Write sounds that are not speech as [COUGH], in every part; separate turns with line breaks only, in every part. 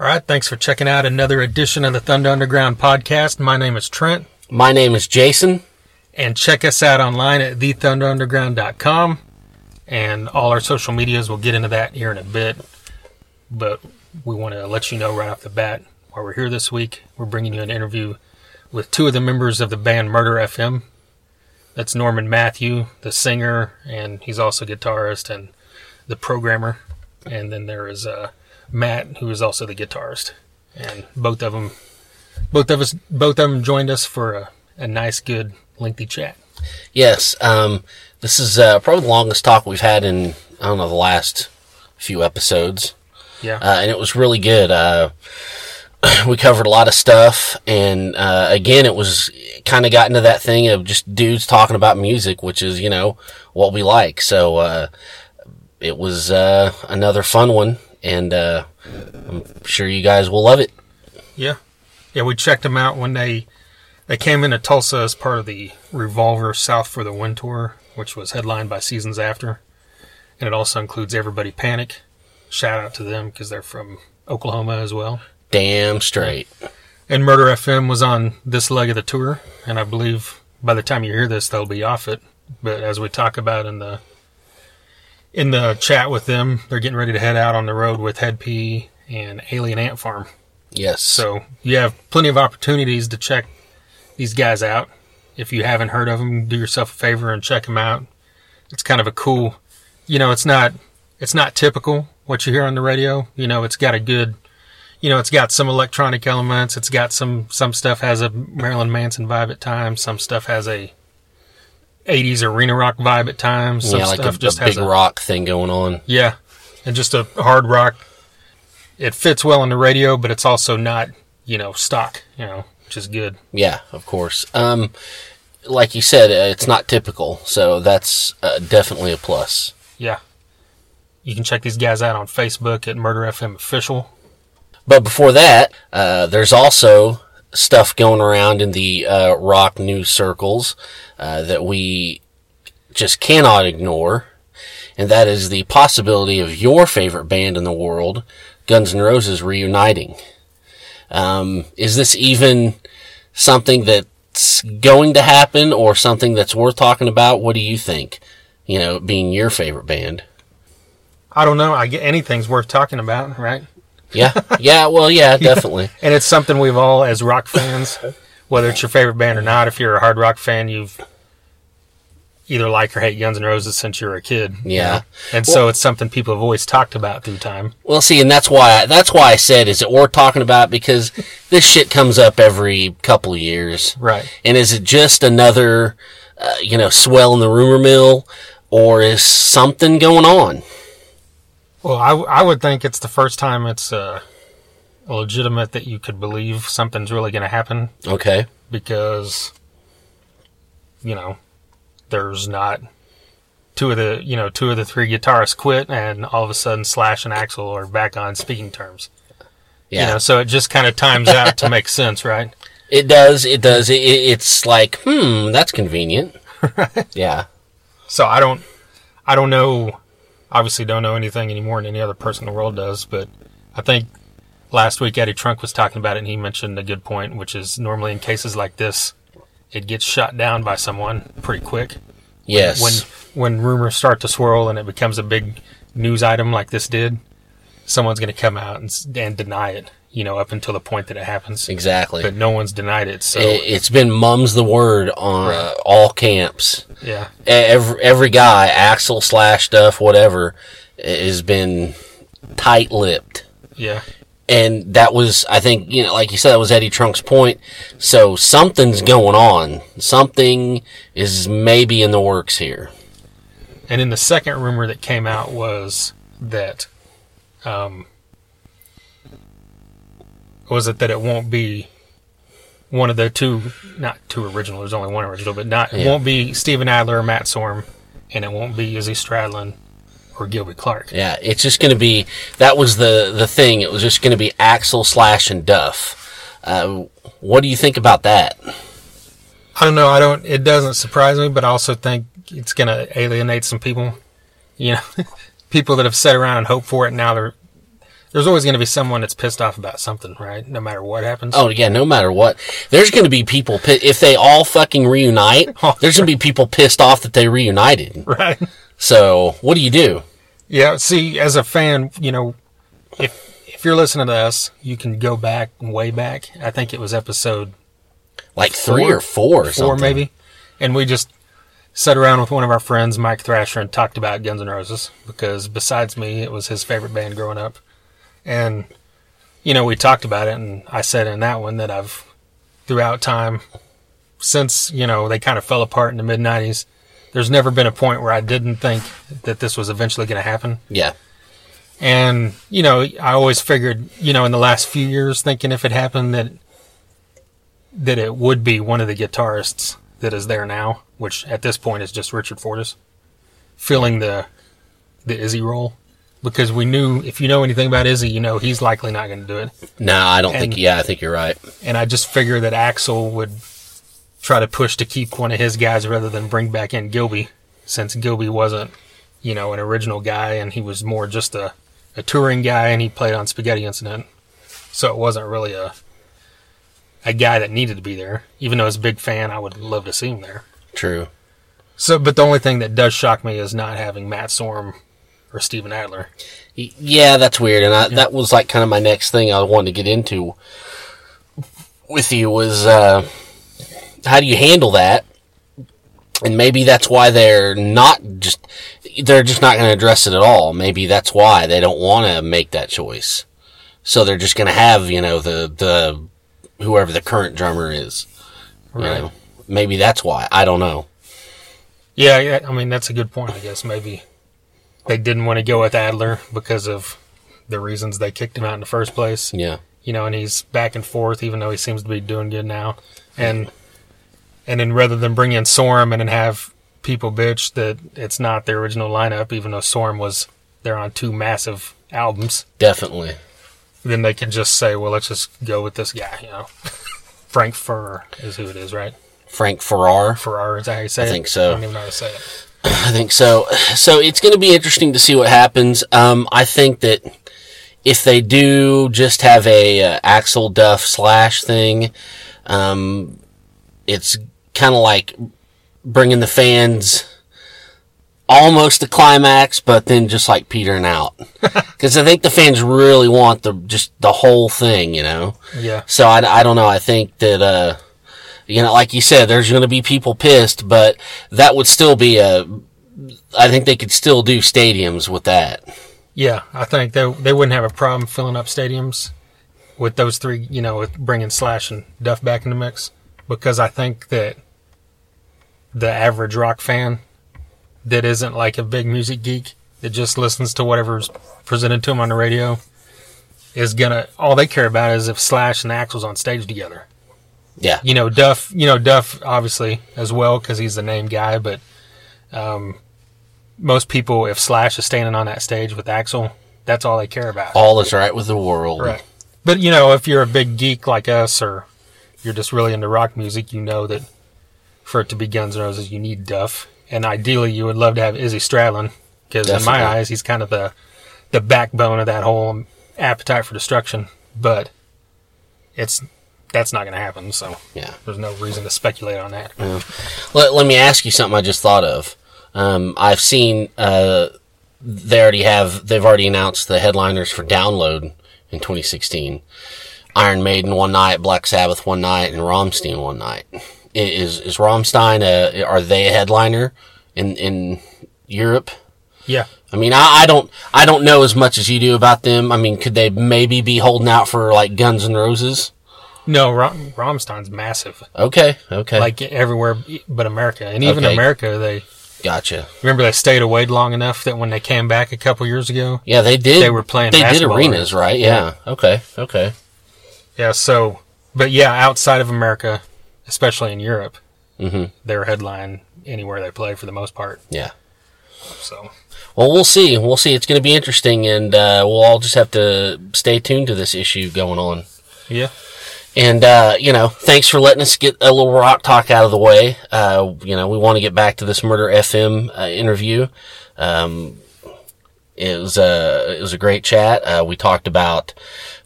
All right, thanks for checking out another edition of the Thunder Underground podcast. My name is Trent,
My name is Jason.
and check us out online at thethunderunderground.com and all our social medias. We'll get into that here in a bit, but we want to let you know right off the bat while we're here this week, we're bringing you an interview with two of the members of the band Murder FM. That's Norman Matthew, the singer, and he's also guitarist and the programmer. And then there is uh, Matt, who is also the guitarist. And both of them, both of us, both of them joined us for a, a nice, good, lengthy chat.
Yes, um, this is uh, probably the longest talk we've had in I don't know the last few episodes,
Yeah,
uh, and it was really good. Uh, [CLEARS THROAT] we covered a lot of stuff, and uh, again, it was kind of got into that thing of just dudes talking about music, which is you know what we like. So uh, it was uh, another fun one, and uh, I'm sure you guys will love it.
yeah, yeah. We checked them out when they they came into Tulsa as part of the Revolver South for the Win tour, which was headlined by Seasons After, and it also includes Everybody Panic. Shout out to them because they're from Oklahoma as well.
Damn straight.
And Murder FM was on this leg of the tour, and I believe by the time you hear this, they'll be off it. But as we talk about in the in the chat with them, they're getting ready to head out on the road with Hed P and Alien Ant Farm.
Yes.
So you have plenty of opportunities to check these guys out. If you haven't heard of them, do yourself a favor and check them out. It's kind of a cool, you know, it's not it's not typical what you hear on the radio. You know, it's got a good, you know, it's got some electronic elements. It's got some some stuff has a Marilyn Manson vibe at times. Some stuff has a 80s arena rock vibe at times. Some
yeah, like a,
stuff
a
just
big
has a
rock thing going on.
yeah, and just a hard rock. It fits well on the radio, but it's also not, you know, stock. You know, which is good.
Yeah, of course. Um, like you said, uh, it's not typical, so that's uh, definitely a plus.
Yeah, you can check these guys out on Facebook at Murder FM Official.
But before that, uh, there's also stuff going around in the uh, rock news circles uh, that we just cannot ignore, and that is the possibility of your favorite band in the world, Guns N' Roses, reuniting. Um, is this even something that's going to happen, or something that's worth talking about? What do you think? You know, being your favorite band.
I don't know. I get anything's worth talking about, right?
Yeah, yeah, well, [LAUGHS] yeah, definitely.
And it's something we've all, as rock fans, whether it's your favorite band or not, if you're a hard rock fan, you've either like or hate Guns N' Roses since you were a kid. you
Yeah.
know? And so it's something people have always talked about through time.
Well, see, and that's why that's why I said is it worth talking about because this shit comes up every couple of years,
Right.
and is it just another, uh, you know, swell in the rumor mill, or is something going on?
Well, I, I would think it's the first time it's uh, legitimate that you could believe something's really going to happen
Okay,
because, you know, there's not two of the, you know, two of the three guitarists quit and all of a sudden Slash and Axl are back on speaking terms.
yeah,
You know, so it just kind of times out to make [LAUGHS] sense, right?
it does, it does. It, it, it's like, hmm, that's convenient. [LAUGHS] Yeah,
So I don't, I don't know, obviously don't know anything any more than any other person in the world does, but I think last week Eddie Trunk was talking about it and he mentioned a good point, which is normally in cases like this, it gets shot down by someone pretty quick.
yes,
When, when rumors start to swirl and it becomes a big news item like this did, someone's going to come out and, and deny it, you know, up until the point that it happens.
exactly.
But no one's denied it. So,
it, it's been mum's the word on uh, all camps.
yeah.
Every every guy, Axl slash stuff, whatever, has been tight lipped.
Yeah.
And that was, I think, you know, like you said, that was Eddie Trunk's point. So something's going on. Something is maybe in the works here.
And then the second rumor that came out was that, um, was it that it won't be one of the two, not two original, there's only one original, but not, it
Yeah.
won't be Steven Adler or Matt Sorum, and it won't be Izzy Stradlin or Gilby Clarke.
Yeah, it's just going to be, that was the, the thing. It was just going to be Axl slash and Duff. Uh, what do you think about that?
I don't know. I don't. It doesn't surprise me, but I also think it's going to alienate some people. You know, [LAUGHS] people that have sat around and hoped for it now. They're there's always going to be someone that's pissed off about something, right? No matter what happens.
Oh yeah, no matter what, there's going to be people if they all fucking reunite. [LAUGHS]
Oh,
there's going to be people pissed off that they reunited.
right.
So what do you do?
Yeah. See, as a fan, you know, if if you're listening to us, you can go back way back. I think it was episode
Like three
Four-
or four or
four,
something.
maybe, and we just sat around with one of our friends, Mike Thrasher, and talked about Guns N' Roses because besides me, it was his favorite band growing up, and you know, we talked about it, and I said in that one that I've throughout time since you know they kind of fell apart in the mid '90s. There's never been a point where I didn't think that this was eventually going to happen.
Yeah,
And, you know, I always figured, you know, in the last few years, thinking if it happened that that it would be one of the guitarists that is there now, which at this point is just Richard Fortus, filling the the Izzy role. Because we knew if you know anything about Izzy, you know he's likely not going to do it.
no, I don't think. Yeah, I think you're right.
And I just figured that Axl would try to push to keep one of his guys rather than bring back in Gilby, since Gilby wasn't, you know, an original guy and he was more just a, a touring guy and he played on Spaghetti Incident. So it wasn't really a a guy that needed to be there. Even though as a big fan, I would love to see him there.
True.
So, but the only thing that does shock me is not having Matt Sorum or Steven Adler.
Yeah, that's weird, and I, that was like kind of my next thing I wanted to get into with you was uh, how do you handle that? And maybe that's why they're not just they're just not going to address it at all. Maybe that's why they don't want to make that choice. So they're just going to have you know the the whoever the current drummer is. You
Right.
know, maybe that's why. I don't know.
Yeah, yeah, I mean that's a good point. I guess maybe they didn't want to go with Adler because of the reasons they kicked him out in the first place.
Yeah.
You know, and he's back and forth, even though he seems to be doing good now. And and then rather than bring in Sorum and then have people bitch that it's not the original lineup, even though Sorum was there on two massive albums,
Definitely.
then they can just say, well, let's just go with this guy. You know, [LAUGHS] Frank Ferrer is who it is, right?
Frank Farrar.
Farrar is that how you say
I
it?
think so.
I don't even know how to say it.
I think so. So it's going to be interesting to see what happens. Um, I think that if they do just have a uh, Axl Duff slash thing, um, it's kind of like bringing the fans almost the climax, but then just like petering out. [LAUGHS] Because I think the fans really want the just the whole thing, you know.
Yeah.
So I, I don't know. I think that, uh, you know, like you said, there's going to be people pissed, but that would still be a, I think they could still do stadiums with that.
Yeah, I think they they wouldn't have a problem filling up stadiums with those three. You know, with bringing Slash and Duff back in the mix, because I think that the average rock fan that isn't like a big music geek that just listens to whatever's presented to them on the radio is gonna all they care about is if Slash and Axl's on stage together.
Yeah.
You know, Duff. You know, Duff obviously as well because he's the name guy, but um, most people, if Slash is standing on that stage with Axl, that's all they care about.
All is right with the world.
Right. But you know, if you're a big geek like us, or you're just really into rock music, you know that for it to be Guns N' Roses, you need Duff, and ideally, you would love to have Izzy Stradlin because in my eyes, he's kind of the the backbone of that whole Appetite for Destruction. But it's that's not going to happen, so
Yeah.
there's no reason to speculate on that.
Let, let me ask you something I just thought of. Um, I've seen, uh, they already have, they've already announced the headliners for Download in 2016. Iron Maiden one night, Black Sabbath one night, and Rammstein one night. Is, is Rammstein a, are they a headliner in, in Europe?
Yeah,
I mean, I, I don't, I don't know as much as you do about them. I mean, could they maybe be holding out for like Guns N' Roses?
No, Ram- Rammstein's massive,
Okay, okay,
like everywhere but America, and even
Okay.
America, they
gotcha.
remember they stayed away long enough that when they came back a couple years ago,
Yeah, they did.
They were playing
They did arenas, right? Yeah. Okay. Okay.
Yeah, so, but yeah, outside of America, especially in Europe,
hmm
they're headline anywhere they play for the most part.
Yeah.
So,
Well, we'll see. We'll see. It's going to be interesting, and uh, we'll all just have to stay tuned to this issue going on.
yeah,
And uh, you know, thanks for letting us get a little rock talk out of the way. Uh, you know, we want to get back to this Murder FM uh, interview. Um, It was a it was a great chat. Uh, we talked about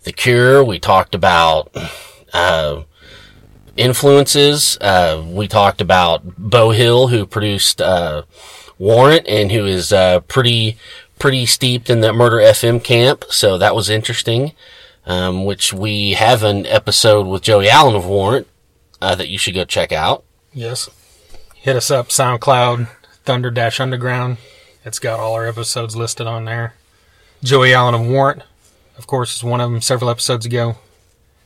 the Cure. We talked about uh, influences. Uh, we talked about Beau Hill, who produced uh, Warrant and who is uh, pretty pretty steeped in the Murder FM camp. So that was interesting. Um, which we have an episode with Joey Allen of Warrant uh, that you should go check out.
Yes. Hit us up, SoundCloud, Thunder Dash Underground. It's got all our episodes listed on there. Joey Allen of Warrant, of course, is one of them several episodes ago.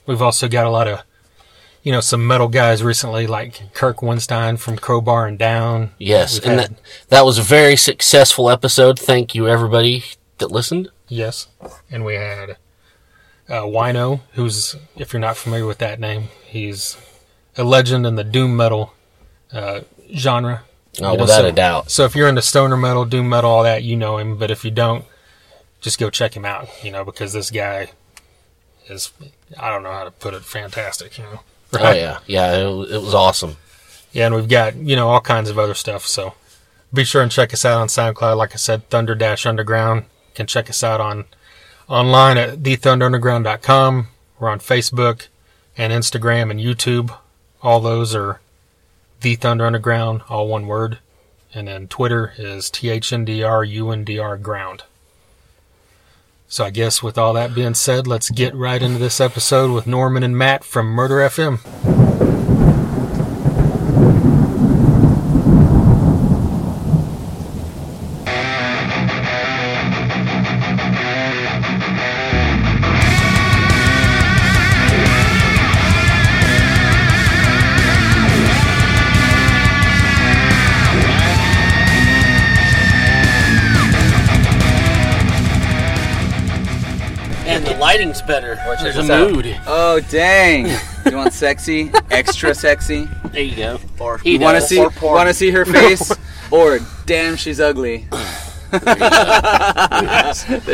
We've also got a lot of, you know, some metal guys recently, like Kirk Windstein from Crowbar and Down.
Yes,
We've
and
had-
that that was a very successful episode. Thank you everybody that listened.
Yes. And we had uh, Wino, who's, if you're not familiar with that name, he's a legend in the doom metal uh, genre.
Oh, without
so-
a doubt.
So if you're into stoner metal, doom metal, all that, you know him. But if you don't, just go check him out, you know, because this guy is, I don't know how to put it, fantastic, you know.
Oh yeah, yeah, it, it was awesome.
Yeah, and we've got, you know, all kinds of other stuff. So be sure and check us out on SoundCloud. Like I said, Thunder Dash Underground. You can check us out on online at thethunderunderground.com. We're on Facebook and Instagram and YouTube. All those are The Thunder Underground, all one word. And then Twitter is THNDRUNDR Ground. So I guess with all that being said, let's get right into this episode with Norman and Matt from Murder FM.
Better. There's a
this out.
mood.
Oh dang! You want sexy? Extra sexy?
There you go. Or
You want to see? Want to see her face? [LAUGHS] Or damn, she's ugly. [LAUGHS] there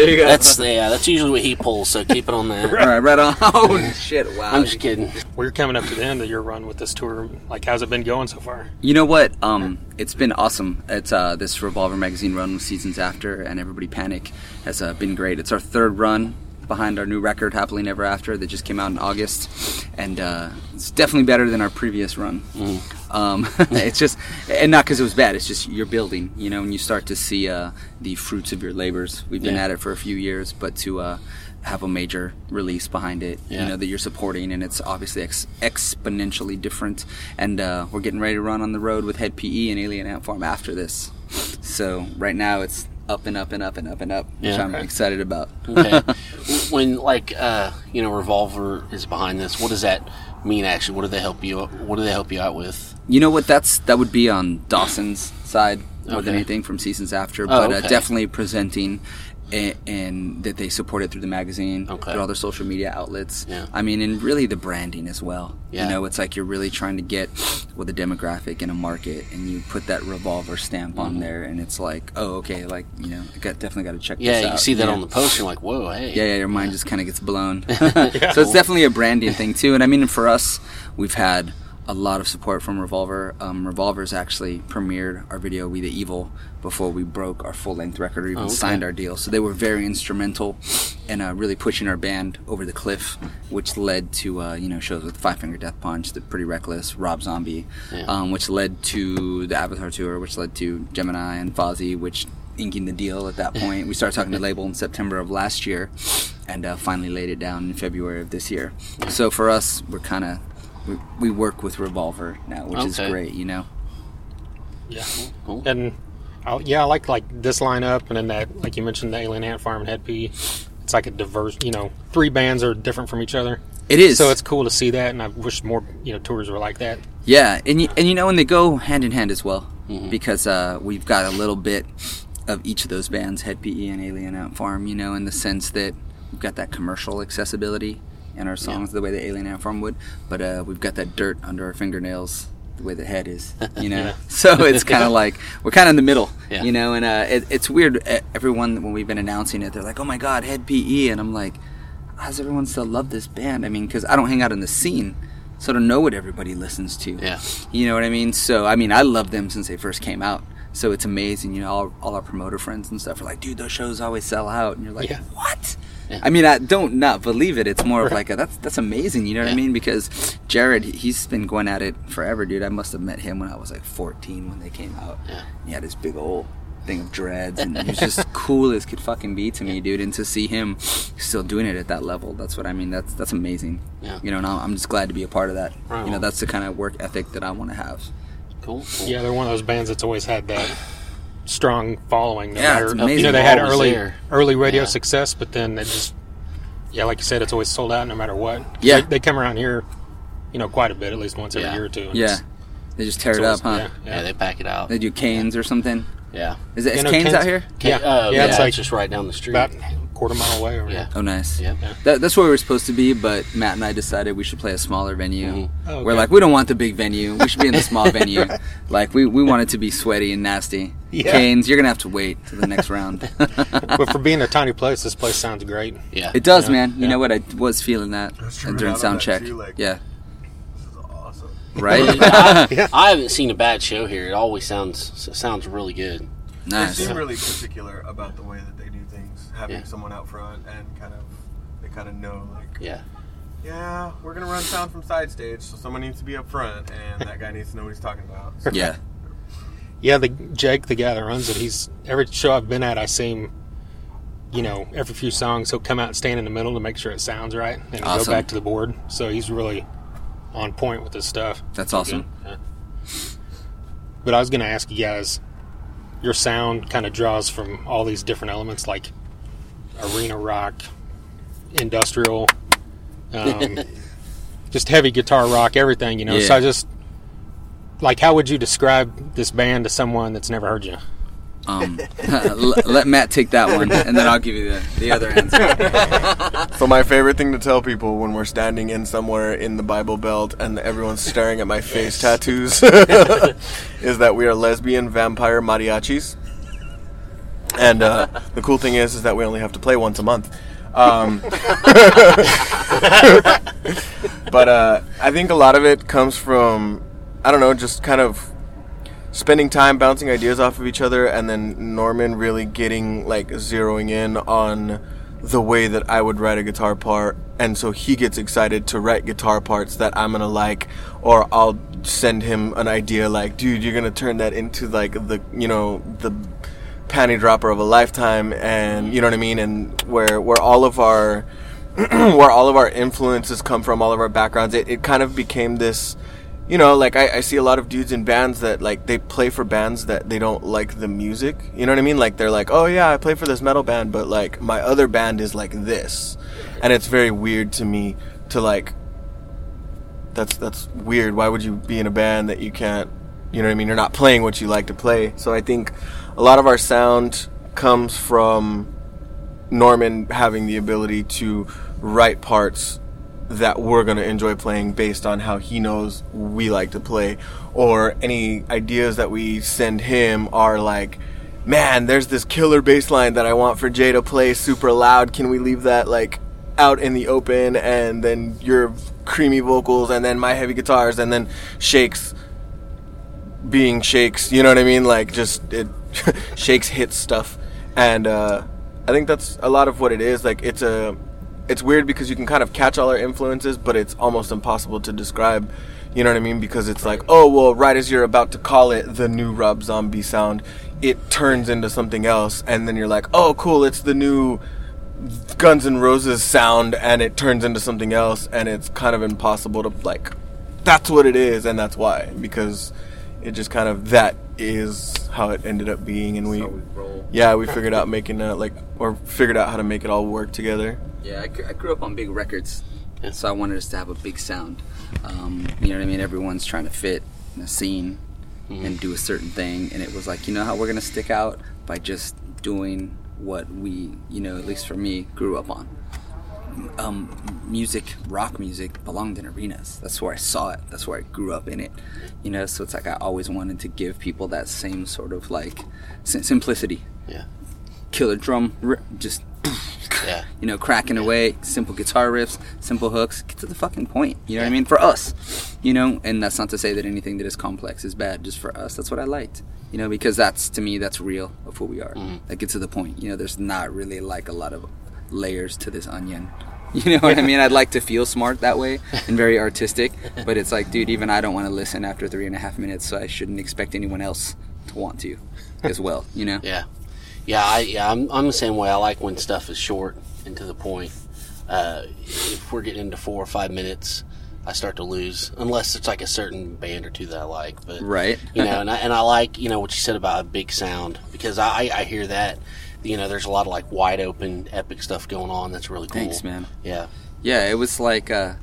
you go.
That's yeah. That's usually what he pulls. So keep it on that.
all right. Right on. [LAUGHS] Oh shit! Wow.
I'm just kidding.
We're coming up to the end of your run with this tour. Like, how's it been going so far?
You know what? Um, it's been awesome. It's uh, this Revolver magazine run with seasons after, and Everybody Panic has uh, been great. It's our third run behind our new record, Happily Never After, that just came out in August, and uh, it's definitely better than our previous run. Um, [LAUGHS] it's just, and not because it was bad. It's just you're building, you know, and you start to see uh, the fruits of your labors. We've been
Yeah.
at it for a few years, but to uh, have a major release behind it,
Yeah.
you know, that you're supporting, and it's obviously ex- exponentially different. And uh, we're getting ready to run on the road with Hed PE and Alien Ant Farm after this. So right now it's up and up and up and up and up, which I'm excited about.
Okay. [LAUGHS] when like uh, you know, Revolver is behind this. What does that mean? Actually, what do they help you? What do they help you out with?
You know what? That's that would be on Dawson's side more than anything from seasons after,
Oh,
but uh, definitely presenting. And, and that they support it through the magazine,
Okay.
through all their social media outlets.
Yeah.
I mean, and really the branding as well.
Yeah.
You know, it's like you're really trying to get with a demographic and a market, and you put that revolver stamp
Mm-hmm.
on there, and it's like, oh, okay, like you know, I got, definitely got to check.
Yeah, you
out.
see that
yeah.
on the poster. You're like, whoa, hey.
Yeah, yeah, your mind just kind of gets blown. [LAUGHS] so it's definitely a branding thing too. And I mean, for us, we've had a lot of support from Revolver. Um, Revolver's actually premiered our video "We the Evil" before we broke our full length record or even
Oh, okay.
signed our deal. So they were very instrumental in uh, really pushing our band over the cliff, which led to uh, you know shows with Five Finger Death Punch, The Pretty Reckless, Rob Zombie,
Yeah.
um, which led to the Avatar tour, which led to Gemini and Fozzy, which inking the deal at that [LAUGHS] point. We started talking to the label in September of last year, and uh, finally laid it down in February of this year. So for us, we're kind of we, we work with Revolver now, which is great. You know.
Yeah.
Cool.
And I, yeah, I like like this lineup, and then that, like you mentioned, the Alien Ant Farm and Hed P. It's like a diverse, you know, three bands are different from each other,
It is.
so it's cool to see that. And I wish more, you know, tours were like that.
Yeah, and you, and you know, and they go hand in hand as well
Mm-hmm.
because uh, we've got a little bit of each of those bands, Hed PE and Alien Ant Farm. You know, in the sense that we've got that commercial accessibility in our songs the way the Alien Ant Farm would, but uh, we've got that dirt under our fingernails the way the head is. [LAUGHS] You know,
Yeah.
so it's kind of like we're kind of in the middle.
Yeah.
You know, and uh, it, it's weird. Everyone when we've been announcing it, they're like, "Oh my God, Hed PE," and I'm like, "How does everyone still love this band?" I mean, because I don't hang out in the scene. So I don't know what everybody listens to.
Yeah.
You know what I mean? So I mean, I love them since they first came out. So it's amazing, you know. All, all our promoter friends and stuff are like, "Dude, those shows always sell out," and you're like,
Yeah.
"What?"
Yeah.
I mean, I don't not believe it. It's more of like a, that's that's amazing. You know what I mean? Because Jared, he's been going at it forever, dude. I must have met him when I was like 14 when they came out.
Yeah.
He had his big old thing of dreads, and he was [LAUGHS] just cool as could fucking be to me, dude. And to see him still doing it at that level, that's what I mean. That's that's amazing.
Yeah.
You know, and I'm I'm just glad to be a part of that.
Right
You know, that's the kind of work ethic that I want to have.
Cool. cool.
Yeah, they're one of those bands that's always had that strong following. No
Yeah,
matter,
it's amazing.
You know, they had early
there.
early radio
Yeah.
success, but then they just, yeah, like you said, it's always sold out no matter what.
Yeah.
they, they come around here, you know, quite a bit, at least once every
Yeah.
year or two. and
Yeah. They just tear
it's
it up,
always-
huh?
Yeah,
Yeah,
yeah.
they pack it out.
They do Cain's or something.
Yeah.
Is it
You know,
Cain's
Cain's-
out here?
Yeah,
Uh,
yeah, it's like
just right down the street.
about a quarter mile away. Over
Yeah.
Oh, nice.
Yeah.
That, that's where we were supposed to be, but Matt and I decided we should play a smaller venue.
Mhm.
Oh,
We're like, we don't want the big venue. We should be in the small [LAUGHS] venue. Like, we, we want it to be sweaty and nasty.
Yeah.
Cain's, you're going to have to wait to the next round. [LAUGHS]
but for being a tiny place, this place sounds great.
Yeah.
it does,
Yeah,
man. You
yeah.
know what? I was feeling that
That's
during sound check.
too, like-
yeah.
This is awesome.
Right? [LAUGHS]
I, I haven't seen a bad show here. It always sounds sounds really good. Nice.
They
nice.
seem really particular about the way that they do things. Having
Yeah.
someone out front and kind of they kind of know like
Yeah.
yeah, we're gonna run sound from side stage, so someone needs to be up front, and that guy needs to know what he's talking about. So
Yeah.
Yeah, the Jake, the guy that runs it, he's every show I've been at, I see him. You know, every few songs, he'll come out and stand in the middle to make sure it sounds right, and
Awesome.
go back to the board. So he's really on point with his stuff.
That's awesome.
Yeah. But I was going to ask you guys, your sound kind of draws from all these different elements, like arena rock, industrial, um, [LAUGHS] just heavy guitar rock, everything. You know, so I just like, how would you describe this band to someone that's never heard you?
Um, [LAUGHS] [LAUGHS] let Matt take that one, and then I'll give you the, the other answer.
So my favorite thing to tell people when we're standing in somewhere in the Bible Belt and everyone's staring at my face tattoos is that we are lesbian vampire mariachis. And uh, the cool thing is, is that we only have to play once a month. Um, [LAUGHS] but uh, I think a lot of it comes from, I don't know, just kind of spending time bouncing ideas off of each other and then Norman really getting like zeroing in on the way that I would write a guitar part and so he gets excited to write guitar parts that I'm gonna like or I'll send him an idea like dude you're gonna turn that into like the you know the panty dropper of a lifetime and you know what I mean and where where all of our [CLEARS THROAT] where all of our influences come from all of our backgrounds it, it kind of became this you know, like I, I see a lot of dudes in bands that like they play for bands that they don't like the music. You know what I mean? Like they're like, oh yeah, I play for this metal band, but like my other band is like this, and it's very weird to me to like. That's that's weird. Why would you be in a band that you can't? You know what I mean? You're not playing what you like to play. So I think a lot of our sound comes from Norman having the ability to write parts that we're going to enjoy playing based on how he knows we like to play. Or any ideas that we send him are like man there's this killer bass line that I want for Jay to play super loud. Can we leave that like out in the open? And then your creamy vocals and then my heavy guitars and then shakes being shakes. You know what i mean? Like just it [LAUGHS] shakes hits stuff. And uh i think that's a lot of what it is. Like it's a it's weird because you can kind of catch all our influences but it's almost impossible to describe. You know what i mean? Because it's like oh well right as you're about to call it the new rob zombie sound it turns into something else. And then you're like oh cool it's the new guns N' roses sound and it turns into something else. And it's kind of impossible to like that's what it is and that's why. Because it just kind of that is how it ended up being and we yeah we figured out making it like or figured out how to make it all work together
Yeah, I, I grew up on big records, so I wanted us to have a big sound. Um, you know what I mean? Everyone's trying to fit in a scene and do a certain thing, and it was like, you know how we're gonna stick out by just doing what we, you know, at least for me, grew up on. Um, music, rock music, belonged in arenas. That's where I saw it. That's where I grew up in it. You know, so it's like I always wanted to give people that same sort of like sim- simplicity
Yeah.
killer drum, r- just
Yeah. [LAUGHS]
you know, cracking away, simple guitar riffs, simple hooks. Get to the fucking point. You know what I mean? For us, you know, and that's not to say that anything that is complex is bad. Just for us, that's what I liked. You know, because that's to me, that's real of who we are. Like get to the point. You know, there's not really like a lot of layers to this onion. [LAUGHS] You know what I mean? I'd like to feel smart that way and very artistic, but it's like, dude, even I don't want to listen after three and a half minutes, so I shouldn't expect anyone else to want to [LAUGHS] as well. You know?
Yeah, yeah, I, yeah. I'm, I'm the same way. I like when stuff is short and to the point. Uh, if we're getting into four or five minutes, I start to lose, unless it's like a certain band or two that I like. But
Right.
you know, [LAUGHS] and I, and I like you know what you said about a big sound because I, I hear that. You know, there's a lot of like wide open, epic stuff going on. That's really cool.
Thanks, man.
Yeah,
Yeah, it was like uh,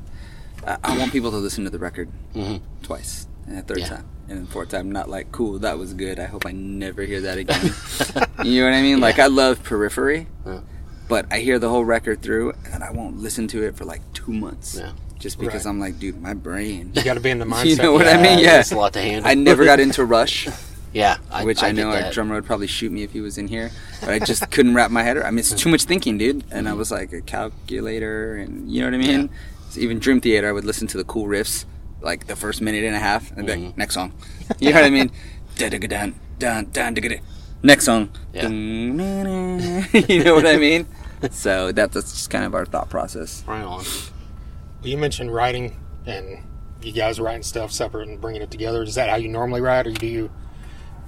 I I want people to listen to the record
Mhm.
twice and a third
Yeah.
time and then fourth time. Not like cool, that was good. I hope I never hear that again. [LAUGHS] you know what I mean? Like I love Periphery,
Yeah.
but I hear the whole record through and I won't listen to it for like two months.
Yeah.
Just because
Right.
I'm like, dude, my brain.
You got to be in the [LAUGHS] mindset.
You know what I mean? Yeah.
it's a lot to handle.
I never got into Rush, [LAUGHS]
yeah, I,
which I,
get
know our
that.
drummer would probably shoot me if he was in here. But I just couldn't wrap my head around. I mean, it's too much thinking, dude. And I mm-hmm. was like a calculator, and you know what I mean. So even Dream Theater, I would listen to the cool riffs, like the first minute and a half, and be like, mm-hmm. next song. You know what I mean? [LAUGHS] Da-da-ga-dun, dun, dun, da-ga-da. Next song.
Yeah. [LAUGHS]
You know what I mean? [LAUGHS] So that, that's just kind of our thought process.
Right on.
Well, you mentioned writing, and you guys writing stuff separate and bringing it together. Is that how you normally write, or do you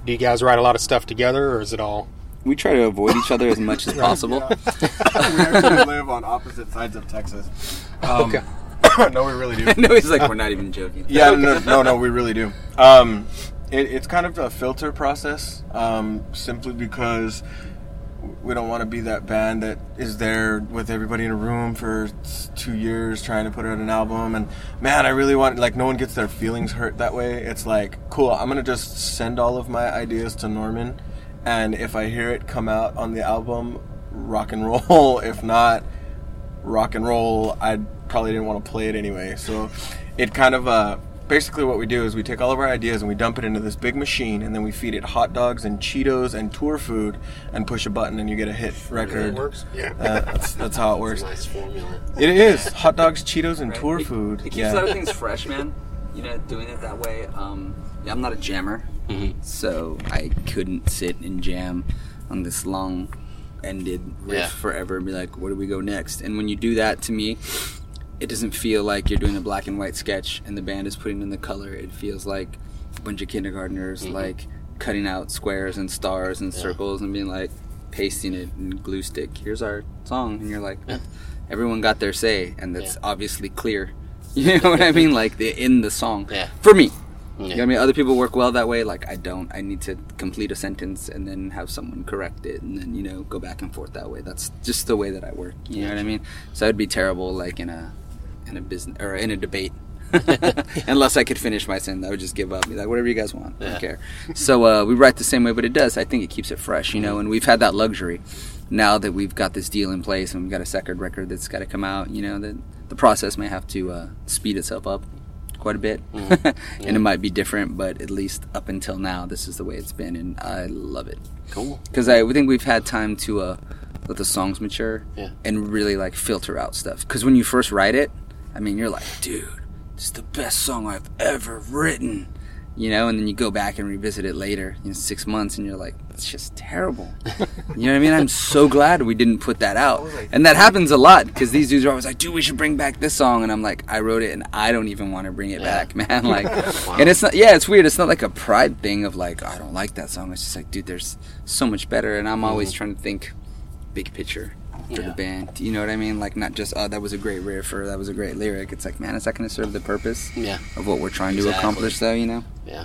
do you guys write a lot of stuff together, or is it all?
We try to avoid each other as much as [LAUGHS] possible. [LAUGHS]
we actually live on opposite sides of Texas. Um,
Okay. [COUGHS]
no, we really do. [LAUGHS]
no, he's like, we're not even joking.
Yeah, no, no, no, we really do. Um, it, it's kind of a filter process, um, simply because we don't want to be that band that is there with everybody in a room for two years trying to put out an album. And man, I really want like no one gets their feelings hurt that way. It's like cool. I'm gonna just send all of my ideas to Norman, and if I hear it come out on the album, rock and roll. [LAUGHS] If not, rock and roll, I probably didn't want to play it anyway. So it kind of uh, basically what we do is we take all of our ideas and we dump it into this big machine, and then we feed it hot dogs and Cheetos and tour food, and push a button and you get a hit record.
Yeah.
Uh, that's, that's how it [LAUGHS] works.
Nice formula.
It is hot dogs, Cheetos, and tour
It-
food.
It keeps
yeah.
a lot of things fresh, man. You know, doing it that way. Um, yeah, I'm not a jammer,
Mhm.
so I couldn't sit and jam on this long ended riff
Yeah.
forever and be like, where do we go next? And when you do that, to me, it doesn't feel like you're doing a black and white sketch and the band is putting in the color. It feels like a bunch of kindergartners, mm-hmm. like cutting out squares and stars and circles and being like, pasting it in glue stick. Here's our song, and you're like, [LAUGHS] everyone got their say, and that's
Yeah.
obviously clear. [LAUGHS] You know what I mean? Like the in the song.
Yeah.
For me.
Yeah.
You know what I mean? Other people work well that way. Like I don't. I need to complete a sentence and then have someone correct it, and then you know go back and forth that way. That's just the way that I work. You know what I mean? So I'd be terrible like in a in a business or in a debate. [LAUGHS] Unless I could finish my sentence, I would just give up. Be like, whatever you guys want. I don't care. So uh, we write the same way, but it does. I think it keeps it fresh, you know. And we've had that luxury now that we've got this deal in place and we've got a second record that's got to come out. You know that the process may have to uh, speed itself up quite a bit, [LAUGHS] and it might be different. But at least up until now, this is the way it's been, and I love it
Cool.
because I think we've had time to uh, let the songs mature
Yeah.
and really like filter out stuff. Because when you first write it, I mean, you're like, dude, this is the best song I've ever written. You know, and then you go back and revisit it later in six months, and you're like, it's just terrible. [LAUGHS] you know what I mean? I'm so glad we didn't put that out, and that happens a lot because these dudes are always like, dude, we should bring back this song, and I'm like, I wrote it, and I don't even want to bring it
Yeah.
back, [LAUGHS] man. Like, [LAUGHS] and it's not, yeah, it's weird. It's not like a pride thing of like, I don't like that song. It's just like, dude, there's so much better, and I'm always mm. trying to think big picture for
Yeah.
the band. You know what I mean? Like not just oh that was a great riff or that was a great lyric. It's like man, is that going to serve the purpose
Yeah.
of what we're trying to accomplish? Though you know.
Yeah.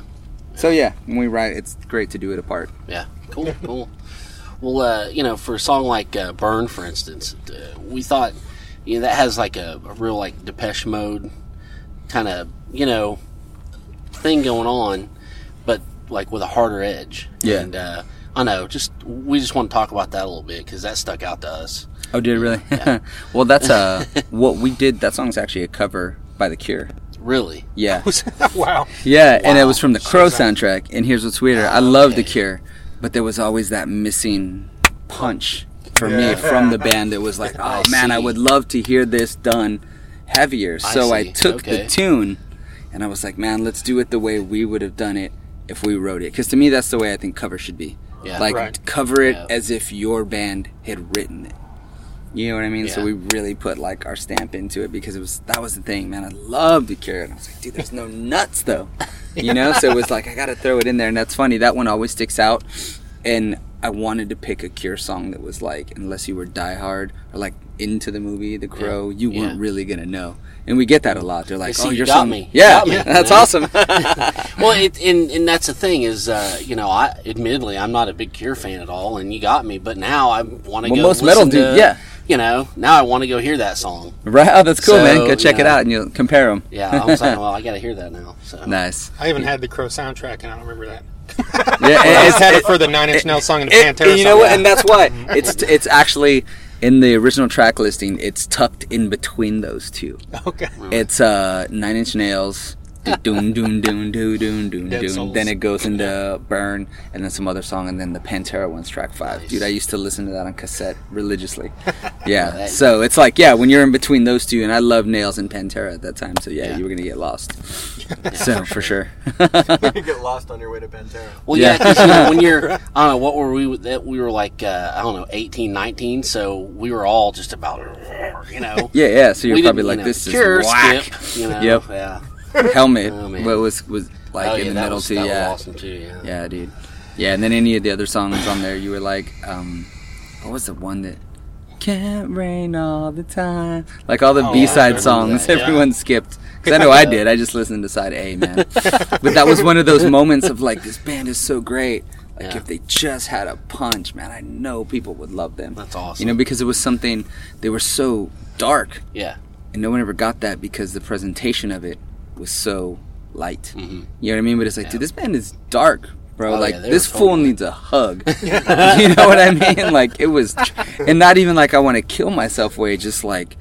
So yeah, when we write, it's great to do it apart.
Yeah, cool, cool. Well, uh, you know, for a song like uh, "Burn," for instance, uh, we thought, you know, that has like a, a real like Depeche Mode kind of, you know, thing going on, but like with a harder edge.
Yeah.
And uh, I know, just we just want to talk about that a little bit because that stuck out to us.
Oh, did it really?
Yeah. [LAUGHS]
well, that's uh [LAUGHS] what we did. That song's actually a cover by The Cure.
Really?
Yeah, [LAUGHS]
wow.
yeah, and it was from the Crow soundtrack. And here's what's weirder: I love The Cure, but there was always that missing punch. for me from the band that was like, oh
I
man, I would love to hear this done heavier. So I,
see.
took
Okay.
the tune and I was like, man, let's do it the way we would have done it if we wrote it. Because to me, that's the way I think cover should be.
Yeah.
like
Right.
cover it
Yeah.
as if your band had written it. You know what I mean? So we really put like our stamp into it because it was that was the thing, man. I loved the Cure, and I was like, dude, there's no nuts though, [LAUGHS] you know. So it was like I got to throw it in there, and that's funny. That one always sticks out, and I wanted to pick a Cure song that was like, unless you were diehard or like into the movie The Crow, you weren't
Yeah.
really gonna know. And we get that a lot. They're like,
see,
"Oh,
you
your
got
song,
me. [LAUGHS]
yeah,
Got me. [LAUGHS]
that's awesome." [LAUGHS]
well, it, and and that's the thing is, uh, you know, I admittedly I'm not a big Cure fan at all, and you got me. But now I want to
Well,
go.
most metal
listen
do-
to-
yeah.
You know, now I want to go hear that song.
right? Oh, that's cool,
So,
man. Go check
you
it
know.
out, and you'll compare them.
Yeah, I was like, well, I got to hear that now. So
Nice.
I even had the Crow soundtrack, and I don't remember that. [LAUGHS]
Yeah,
I just had
it-
for the Nine Inch Nails song and the Pantera
you know what? And that's why it's it's actually in the original track listing. It's tucked in between those two.
Okay.
It's uh Nine Inch Nails. Doom doom doom doom doom doom
Dead
doom.
Souls.
Then it goes into Burn, and then some other song, and then the Pantera one's track five.
Nice.
Dude, I used to listen to that on cassette religiously. [LAUGHS] Yeah, so it's like yeah, when you're in between those two, and I love Nails and Pantera at that time. So yeah,
Yeah.
you were gonna get lost. [LAUGHS] so for sure. [LAUGHS]
you get lost on your way to Pantera.
Well,
Yeah.
yeah, you know, when you're, I don't know, what were we? That we were like, uh, I don't know, 18, 19, so we were all just about, you know.
yeah, yeah. So you're
we
probably like,
you know,
this is
Cure,
whack.
Skip, you know,
Yep.
yeah. [LAUGHS]
Helmet,
Oh,
what was was like
oh,
in
yeah,
the middle
was,
too.
that
yeah,
was awesome too. Yeah.
Yeah, dude. Yeah, and then any of the other songs on there, you were like, um, what was the one that can't rain all the time? Like all the
Oh,
B side songs,
that, yeah.
everyone skipped. 'Cause I know I did. I just listened to side A, man. [LAUGHS] but that was one of those moments of like, this band is so great. Like
Yeah.
if they just had a punch, man, I know people would love them.
That's awesome.
You know, because it was something they were so dark,
Yeah.
and no one ever got that because the presentation of it was so light.
Mhm.
You know what I mean? But it's like,
Yeah.
dude, this band is dark, bro.
Oh,
like
yeah,
this fool
totally-
needs a hug. [LAUGHS] [LAUGHS] you know what I mean? Like it was, and not even like I want to kill myself way. Just like,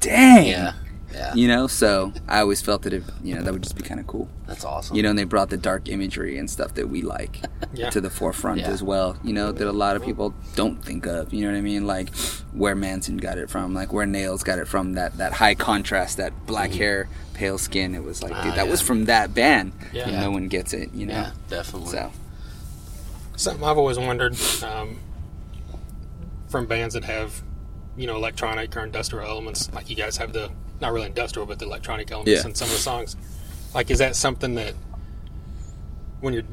dang.
Yeah. Yeah.
You know, so I always felt that if you know that would just be kind of cool.
That's awesome.
You know, and they brought the dark imagery and stuff that we like [LAUGHS]
Yeah.
to the forefront
Yeah.
as well. You know, that a lot of people don't think of. You know what I mean? Like where Manson got it from, like where Nails got it from. That that high contrast, that black hair, pale skin. It was like,
Ah,
dude, that
yeah.
was from that band.
Yeah.
And
Yeah.
no one gets it. You know.
yeah, definitely.
So
Something I've always wondered um, from bands that have, you know, electronic or industrial elements, like you guys have the, not really industrial, but the electronic elements
Yeah.
in some of the songs. Like, is that something that when you're,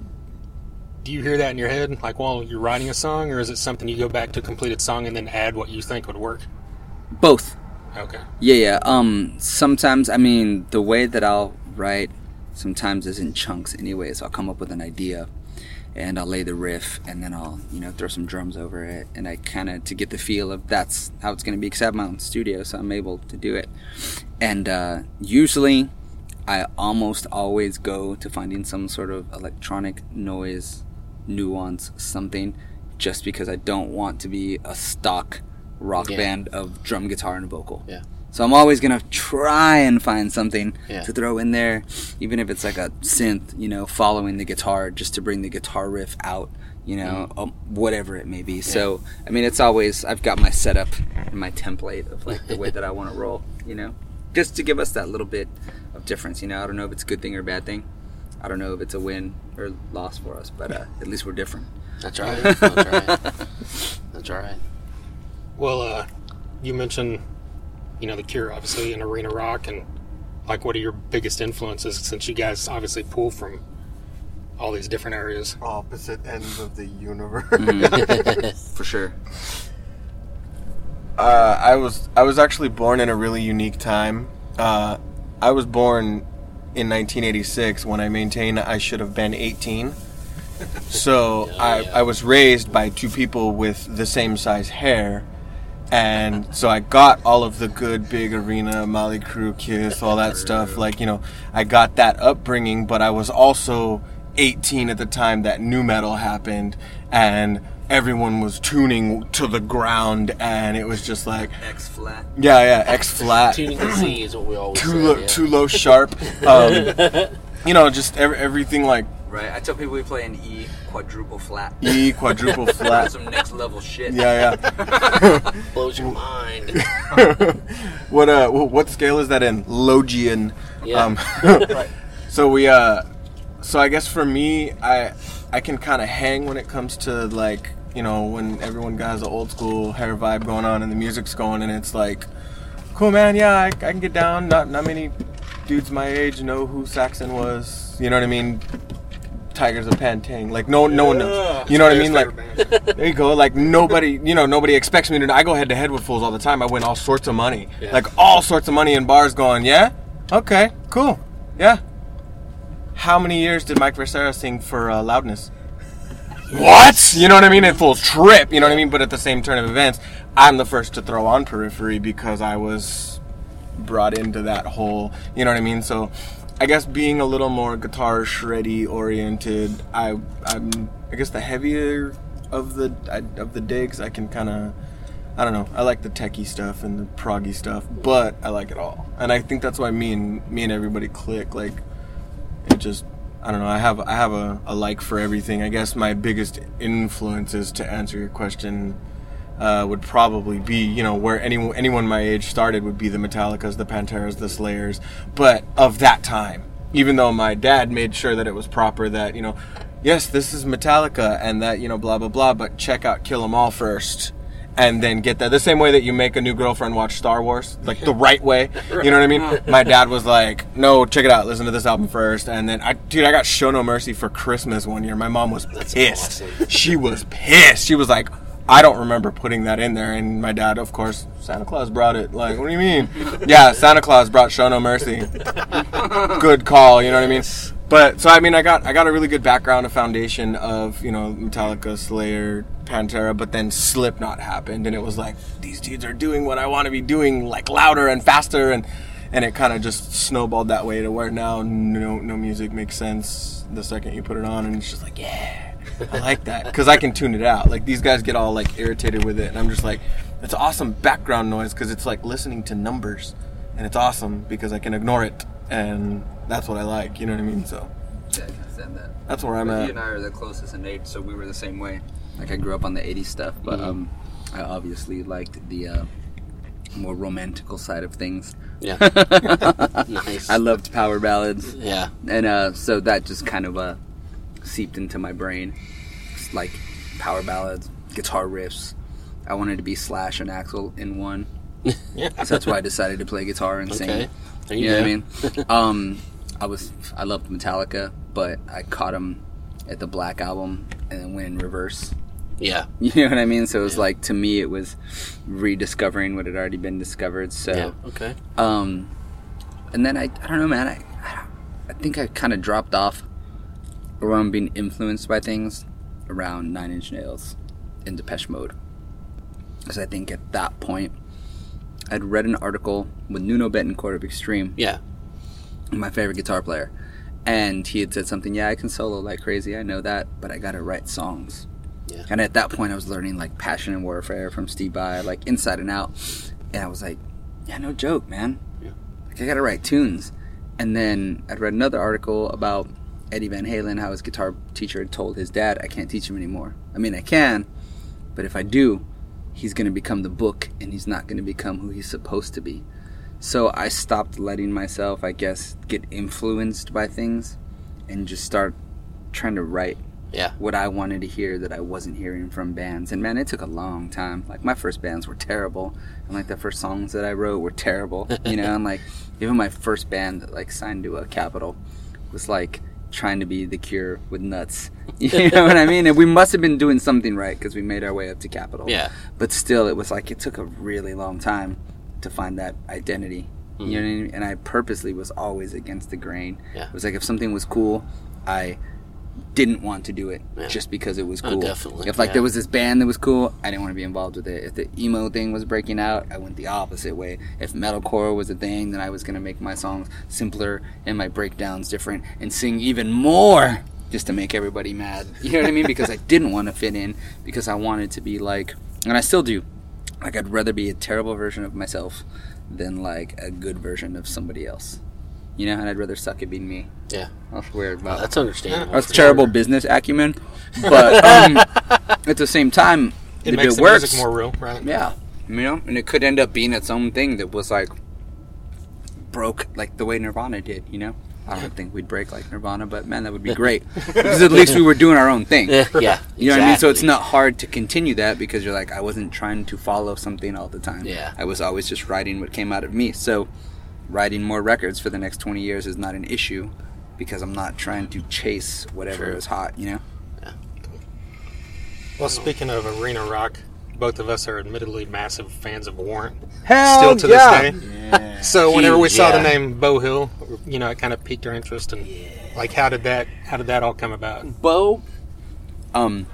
do you hear that in your head, like while you're writing a song, or is it something you go back to a completed song and then add what you think would work?
both.
Okay.
Yeah, yeah. Um, sometimes I mean the way that I'll write sometimes is in chunks. anyway so I'll come up with an idea, and I'll lay the riff, and then I'll you know throw some drums over it, and I kind of to get the feel of that's how it's gonna be. Cause I have my own studio, so I'm able to do it. And uh, usually, I almost always go to finding some sort of electronic noise, nuance, something, just because I don't want to be a stock rock
Yeah.
band of drum, guitar, and vocal.
Yeah.
So I'm always gonna try and find something
Yeah.
to throw in there, even if it's like a synth, you know, following the guitar, just to bring the guitar riff out, you know,
Mm.
um, whatever it may be. So I mean, it's always I've got my setup and my template of like the way that I want to roll, you know, just to give us that little bit of difference. You know, I don't know if it's a good thing or a bad thing. I don't know if it's a win or loss for us, but uh, at least we're different.
That's right. That's right. [LAUGHS] That's right.
Well, uh, you mentioned, you know, The Cure, obviously, and arena rock, and like, what are your biggest influences since you guys obviously pull from all these different areas?
Opposite ends of the universe. [LAUGHS]
For sure.
Uh, I was I was actually born in a really unique time. Uh, I was born in 1986 when I maintain I should have been 18. So I,
yeah.
I was raised by two people with the same size hair. And so I got all of the good big arena, Mötley Crüe, Kiss, all that stuff. Like, you know, I got that upbringing, but I was also 18 at the time that new metal happened and everyone was tuning to the ground and it was just like,
X flat.
yeah, yeah, X flat
Tuning to Z is what we always
too
say.
low,
yeah.
too low sharp. Um, [LAUGHS] you know, just every, everything like
Right. I tell people we play an E quadruple flat.
E quadruple [LAUGHS] flat.
Some next level shit.
Yeah, yeah. [LAUGHS]
Blows your mind. [LAUGHS]
what uh, what scale is that in? Logian.
Yeah.
Um, so we uh, so I guess for me, I I can kind of hang when it comes to like you know when everyone has the old school hair vibe going on and the music's going and it's like, cool man, yeah, I, I can get down. Not not many dudes my age know who Saxon was. You know what I mean? Tygers of Pan Tang. Like no no one knows. You know what I mean? Like there you go. Like nobody, you know, nobody expects me to. I go head to head with fools all the time. I win all sorts of money,
Yeah.
like all sorts of money in bars. Going, yeah, okay, cool, yeah. How many years did Mike Vescera sing for uh, Loudness? What? You know what I mean? It fools trip. You know what I mean? But at the same turn of events, I'm the first to throw on Periphery because I was brought into that whole. You know what I mean? So. I guess being a little more guitar shreddy oriented, I I'm I guess the heavier of the of the digs, I can kind of I don't know. I like the techie stuff and the proggy stuff, but I like it all, and I think that's why me and me and everybody click. Like it just I don't know. I have I have a, a like for everything. I guess my biggest influences to answer your question uh, would probably be you know where anyone anyone my age started would be the Metallicas, the Panteras, the Slayers, but of that time. Even though my dad made sure that it was proper, that you know, yes, this is Metallica, and that you know, blah blah blah, but check out Kill 'Em All first, and then get that. The same way that you make a new girlfriend watch Star Wars, like the right way. [LAUGHS] You know what I mean? My dad was like, "No, check it out. Listen to this album first. And then, I, dude, I got Show No Mercy for Christmas one year. My mom was pissed.
awesome.
She was pissed. She was like, "I don't remember putting that in there." And my dad, of course, Santa Claus brought it. Like, what do you mean? yeah, Santa Claus brought Show No Mercy. [LAUGHS] Good call. You know what I mean? But so I mean, I got I got a really good background, a foundation of you know Metallica, Slayer, Pantera, but then Slipknot happened, and it was like these dudes are doing what I want to be doing, like louder and faster, and and it kind of just snowballed that way to where now no no music makes sense the second you put it on, and it's just like yeah, I like that because I can tune it out. Like these guys get all like irritated with it, and I'm just like, it's awesome background noise because it's like listening to numbers, and it's awesome because I can ignore it, and that's what I like. You know what I mean? So
Yeah, I can understand that.
that's where I'm
But
at.
He and I are the closest in age, so we were the same way. Like I grew up on the '80s stuff, but um, I obviously liked the uh, more romantical side of things.
Yeah. [LAUGHS] nice.
I loved power ballads,
yeah.
and uh, so that just kind of uh, seeped into my brain. It's like power ballads, guitar riffs. I wanted to be Slash and Axl in one,
Yeah.
so that's why I decided to play guitar and sing.
Okay. There you
You know what I mean? [LAUGHS] um, I was I loved Metallica, but I caught them at the Black album and then went in reverse.
Yeah. [LAUGHS]
You know what I mean? So it was
Yeah.
like to me, it was rediscovering what had already been discovered. So,
Yeah. Okay.
um, and then I I don't know, man. I I think I kind of dropped off around being influenced by things around Nine Inch Nails and Depeche Mode, because I think at that point I'd read an article with Nuno Bettencourt of Extreme
Yeah.
my favorite guitar player. And he had said something, yeah, I can solo like crazy, I know that, but I gotta write songs.
Yeah.
And at that point, I was learning like Passion and Warfare from Steve Vai, like inside and out. And I was like, yeah, no joke, man.
Yeah.
Like, I gotta write tunes. And then I'd read another article about Eddie Van Halen, how his guitar teacher told his dad, I can't teach him anymore. I mean, I can, but if I do, he's gonna become the book and he's not gonna become who he's supposed to be. So I stopped letting myself, I guess, get influenced by things and just start trying to write
Yeah.
what I wanted to hear that I wasn't hearing from bands. And man, it took a long time. Like my first bands were terrible, and like the first songs that I wrote were terrible. You know, [LAUGHS] and like even my first band that like signed to a Capitol was like trying to be the Cure with nuts. [LAUGHS] [LAUGHS] You know what I mean? And we must have been doing something right because we made our way up to Capitol.
Yeah.
But still, it was like it took a really long time to find that identity. You know mm-hmm. what I mean? And I purposely was always against the grain.
Yeah.
It was like if something was cool, I didn't want to do it
Yeah.
just because it was
Oh,
cool.
definitely,
If like
yeah.
there was this band that was cool, I didn't want to be involved with it. If the emo thing was breaking out, I went the opposite way. If metalcore was a thing, then I was gonna make my songs simpler and my breakdowns different and sing even more just to make everybody mad. You know what I mean? Because I [LAUGHS] didn't want to fit in because I wanted to be like, and I still do. Like I'd rather be a terrible version of myself than like a good version of somebody else. You know, and I'd rather suck at being me.
Yeah.
That's weird, but
that's understandable.
that's terrible business acumen. But [LAUGHS] um, at the same time,
It
if
makes
it
the
works,
music more real, right?
yeah, you know, and it could end up being its own thing that was like broke like the way Nirvana did. You know, I don't think we'd break like Nirvana, but man, that would be [LAUGHS] great because at least we were doing our own thing.
Yeah, yeah.
You know what I mean? So it's not hard to continue that because you're like, I wasn't trying to follow something all the time.
Yeah.
I was always just writing what came out of me. So writing more records for the next 20 years is not an issue because I'm not trying to chase whatever
True.
is hot, you know? Yeah.
Well, speaking of arena rock, both of us are admittedly massive fans of Warrant.
Hell
Still to
yeah.
this day. So whenever we
Huge,
saw the name Beau Hill, you know, it kind of piqued our interest. And like, how did that? How did that all come about?
Beau um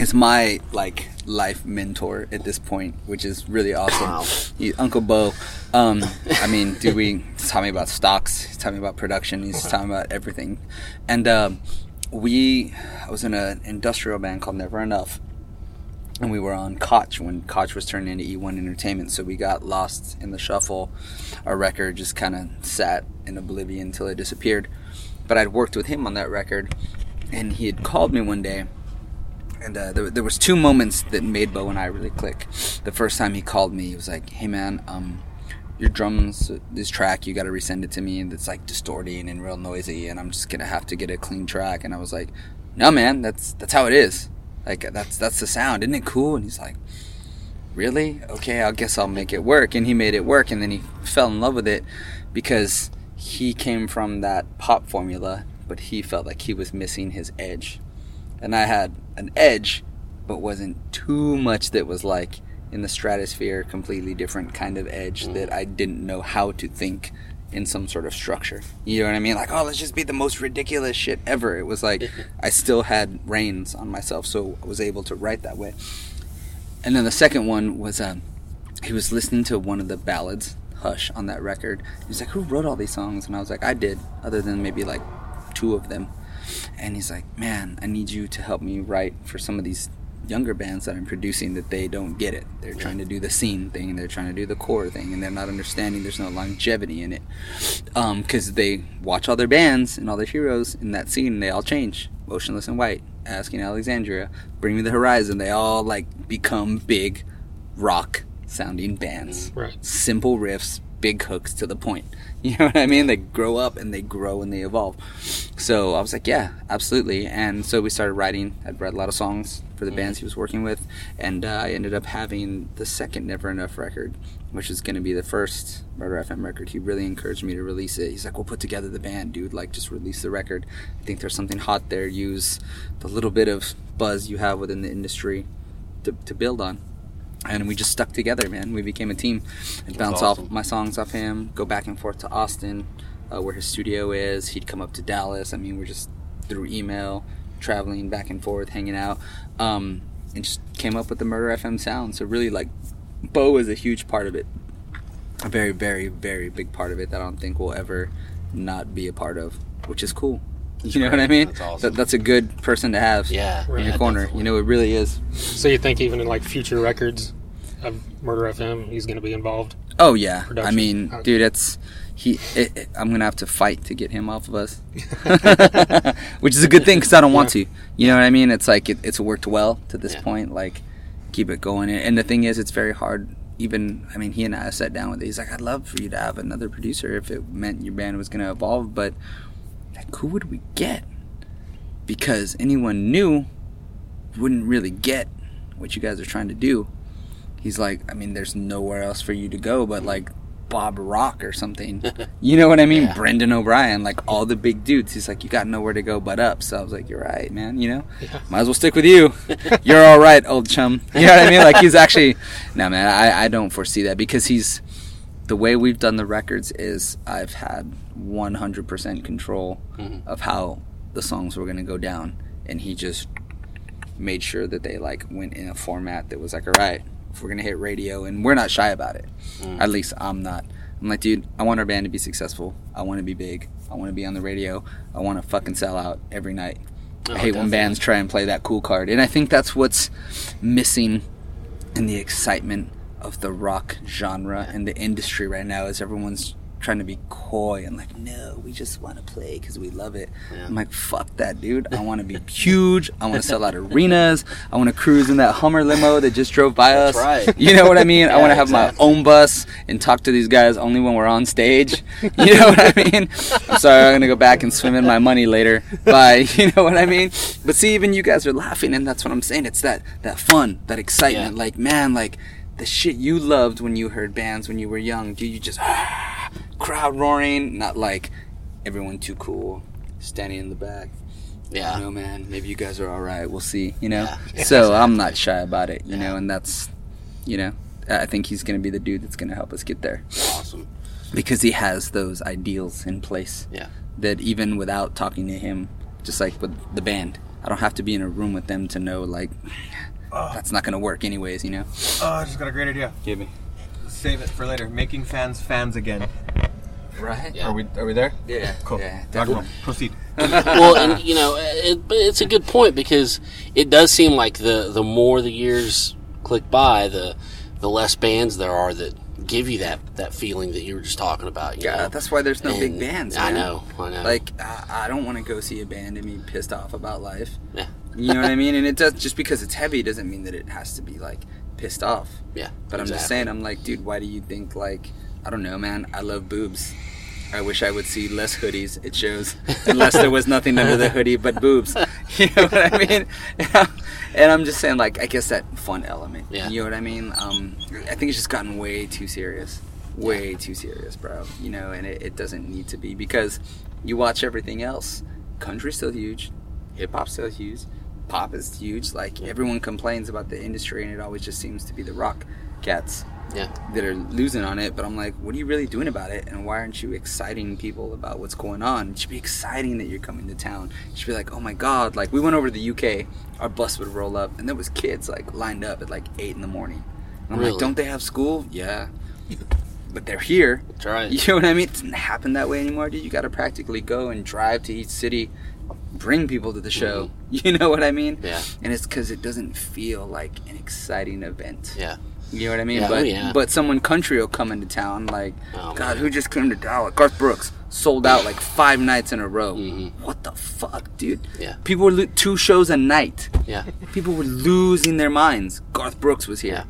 is my like life mentor at this point, which is really awesome.
Wow.
He, Uncle Beau. Um, I mean, dude, we he's me about stocks. He's me about production. He's me about everything. And um, we, I was in an industrial band called Never Enough, and we were on Koch when Koch was turned into E1 Entertainment. So we got lost in the shuffle. Our record just kind of sat in oblivion until it disappeared. But I'd worked with him on that record, and he had called me one day and uh, there, there was two moments that made Beau and I really click. The first time he called me, he was like, "Hey man, um, your drums, this track, you got to resend it to me, and it's like distorting and real noisy, and I'm just gonna have to get a clean track." And I was like, "No man, that's that's how it is. Like that's that's the sound, isn't it cool?" And he's like, "Really? Okay, I guess I'll make it work." And he made it work, and then he fell in love with it because he came from that pop formula, but he felt like he was missing his edge and I had an edge, but wasn't too much that was like in the stratosphere, completely different kind of edge that I didn't know how to think in some sort of structure. You know what I mean? Like, oh, let's just be the most ridiculous shit ever. It was like [LAUGHS] I still had reins on myself, so I was able to write that way. And then the second one was um, he was listening to one of the ballads, Hush, on that record. He was like, "Who wrote all these songs?" And I was like, "I did," other than maybe like two of them. And he's like, "Man, I need you to help me write for some of these younger bands that I'm producing that they don't get it. They're trying to do the scene thing, they're trying to do the core thing, and they're not understanding there's no longevity in it. Um, because they watch all their bands and all their heroes in that scene, and they all change. Motionless In White, Asking Alexandria, Bring Me the Horizon, they all like become big rock sounding bands
Right.
simple riffs, big hooks to the point. [LAUGHS] You know what I mean? They grow up and they grow and they evolve. So I was like, yeah, absolutely. And so we started writing. I'd read a lot of songs for the bands he was working with, and uh, I ended up having the second Never Enough record, which is going to be the first Murder FM record. He really encouraged me to release it. He's like, "We'll put together the band, dude. Like, just release the record. I think there's something hot there. Use the little bit of buzz you have within the industry to, to build on." And we just stuck together, man. We became a team. I'd bounce
awesome.
off my songs off him, go back and forth to Austin, uh, where his studio is. He'd come up to Dallas. I mean, we're just through email, traveling back and forth, hanging out, um, and just came up with the Murder FM sound. So really, like, Beau is a huge part of it. A very, very, very big part of it that I don't think we'll ever not be a part of, which is cool. You know what I mean?
That's awesome.
That, that's a good person to have
Yeah.
in
Right.
your corner.
definitely.
You know, it really is.
So you think even in like future records of Murder FM, he's going to be involved?
Oh yeah, I mean,
Okay.
dude, it's he. It, it- I'm gonna have to fight to get him off of us, [LAUGHS] [LAUGHS] which is a good thing because I don't want to. You know what I mean? It's like it, it's worked well to this
Yeah.
point. Like, keep it going. And the thing is, it's very hard. Even I mean, he and I sat down with it. He's like, I'd love for you to have another producer if it meant your band was gonna evolve, but like, who would we get? Because anyone new wouldn't really get what you guys are trying to do he's like, I mean, there's nowhere else for you to go but like Bob Rock or something. [LAUGHS] You know what I mean?
Yeah.
Brendan O'Brien, like all the big dudes. He's like, you got nowhere to go but up. So I was like, you're right, man. You know, might as well stick with you. [LAUGHS] you're all right, old chum. You know what I mean? Like he's actually, no man, I, I don't foresee that because he's the way we've done the records is I've had 100% control mm-hmm. of how the songs were gonna go down, and he just made sure that they like went in a format that was like, all right, if we're gonna hit radio, and we're not shy about it. Mm. At least I'm not. I'm like, dude, I want our band to be successful. I want to be big. I want to be on the radio. I want to fucking sell out every night.
Oh,
I hate when bands try and play that cool card, and I think that's what's missing in the excitement of the rock genre and the industry right now. Is everyone's trying to be coy and like, no, we just want to play because we love it.
Yeah.
I'm like, fuck that, dude. I want to be [LAUGHS] huge. I want to sell out arenas. I want to cruise in that Hummer limo that just drove by
That's
us.
right. [LAUGHS]
You know what I mean? I want to have
exactly.
my own bus and talk to these guys only when we're on stage. [LAUGHS] You know what I mean? I'm sorry, I'm gonna go back and swim in my money later. Bye. You know what I mean? But see, even you guys are laughing, and that's what I'm saying. It's that that fun, that excitement.
Yeah.
Like, man, like the shit you loved when you heard bands when you were young. Do you just [SIGHS] crowd roaring? Not like everyone too cool, standing in the back.
Yeah.
You know, man, maybe you guys are all right. We'll see. You know.
Yeah.
So I'm not shy about it. You
Yeah.
know, and that's, you know, I think he's gonna be the dude that's gonna help us get there
Awesome.
because he has those ideals in place.
Yeah.
That even without talking to him, just like with the band, I don't have to be in a room with them to know like Oh. that's not gonna work anyways. You know.
Oh, I just got a great idea.
Give me.
Save it for later. Making fans fans again.
Right.
Yeah.
Are we are we there?
Yeah.
Cool.
Yeah.
Rock and roll.
Definitely.
Proceed. [LAUGHS]
well, and you know, it, it's a good point because it does seem like the the more the years click by, the the less bands there are that give you that that feeling that you were just talking about. You
Yeah,
know?
that's why there's no big
And
bands.
I know, I know.
Like, I, I don't want to go see a band and be pissed off about life.
Yeah.
You know what I mean? And it does just because it's heavy doesn't mean that it has to be like pissed off.
yeah,
But I'm just saying, I'm like, dude, why do you think like I don't know, man? I love boobs. I wish I would see less hoodies. It shows, [LAUGHS] unless there was nothing under the hoodie but boobs. [LAUGHS] You know what I mean? [LAUGHS] And I'm just saying, like, I guess that fun element.
Yeah.
You know what I mean? Um, I think it's just gotten way too serious, way too serious, bro. You know, and it, it doesn't need to be because you watch everything else. Country's still huge, hip hop's still huge, pop is huge. Like everyone complains about the industry, and it always just seems to be the rock cats
Yeah,
that are losing on it. But I'm like, what are you really doing about it? And why aren't you exciting people about what's going on? It should be exciting that you're coming to town. It should be like, oh my god! Like we went over to the UK, our bus would roll up, and there was kids like lined up at like eight in the morning. And I'm
Really?
like, don't they have school? Yeah. But they're here.
that's right.
You know what I mean? It doesn't happen that way anymore, dude. You got to practically go and drive to each city, bring people to the show. [LAUGHS] You know what I mean?
Mm-hmm. Yeah.
And it's because it doesn't feel like an exciting event.
Yeah.
You know what I mean?
Yeah,
but
oh, yeah.
but someone country will come into town like,
Oh,
God,
man.
who just came to Dallas? Garth Brooks sold out like five nights in a row.
Mhm.
What the fuck, dude?
Yeah.
People were lo- two shows a night.
Yeah.
People were losing their minds. Garth Brooks was here.
Yeah.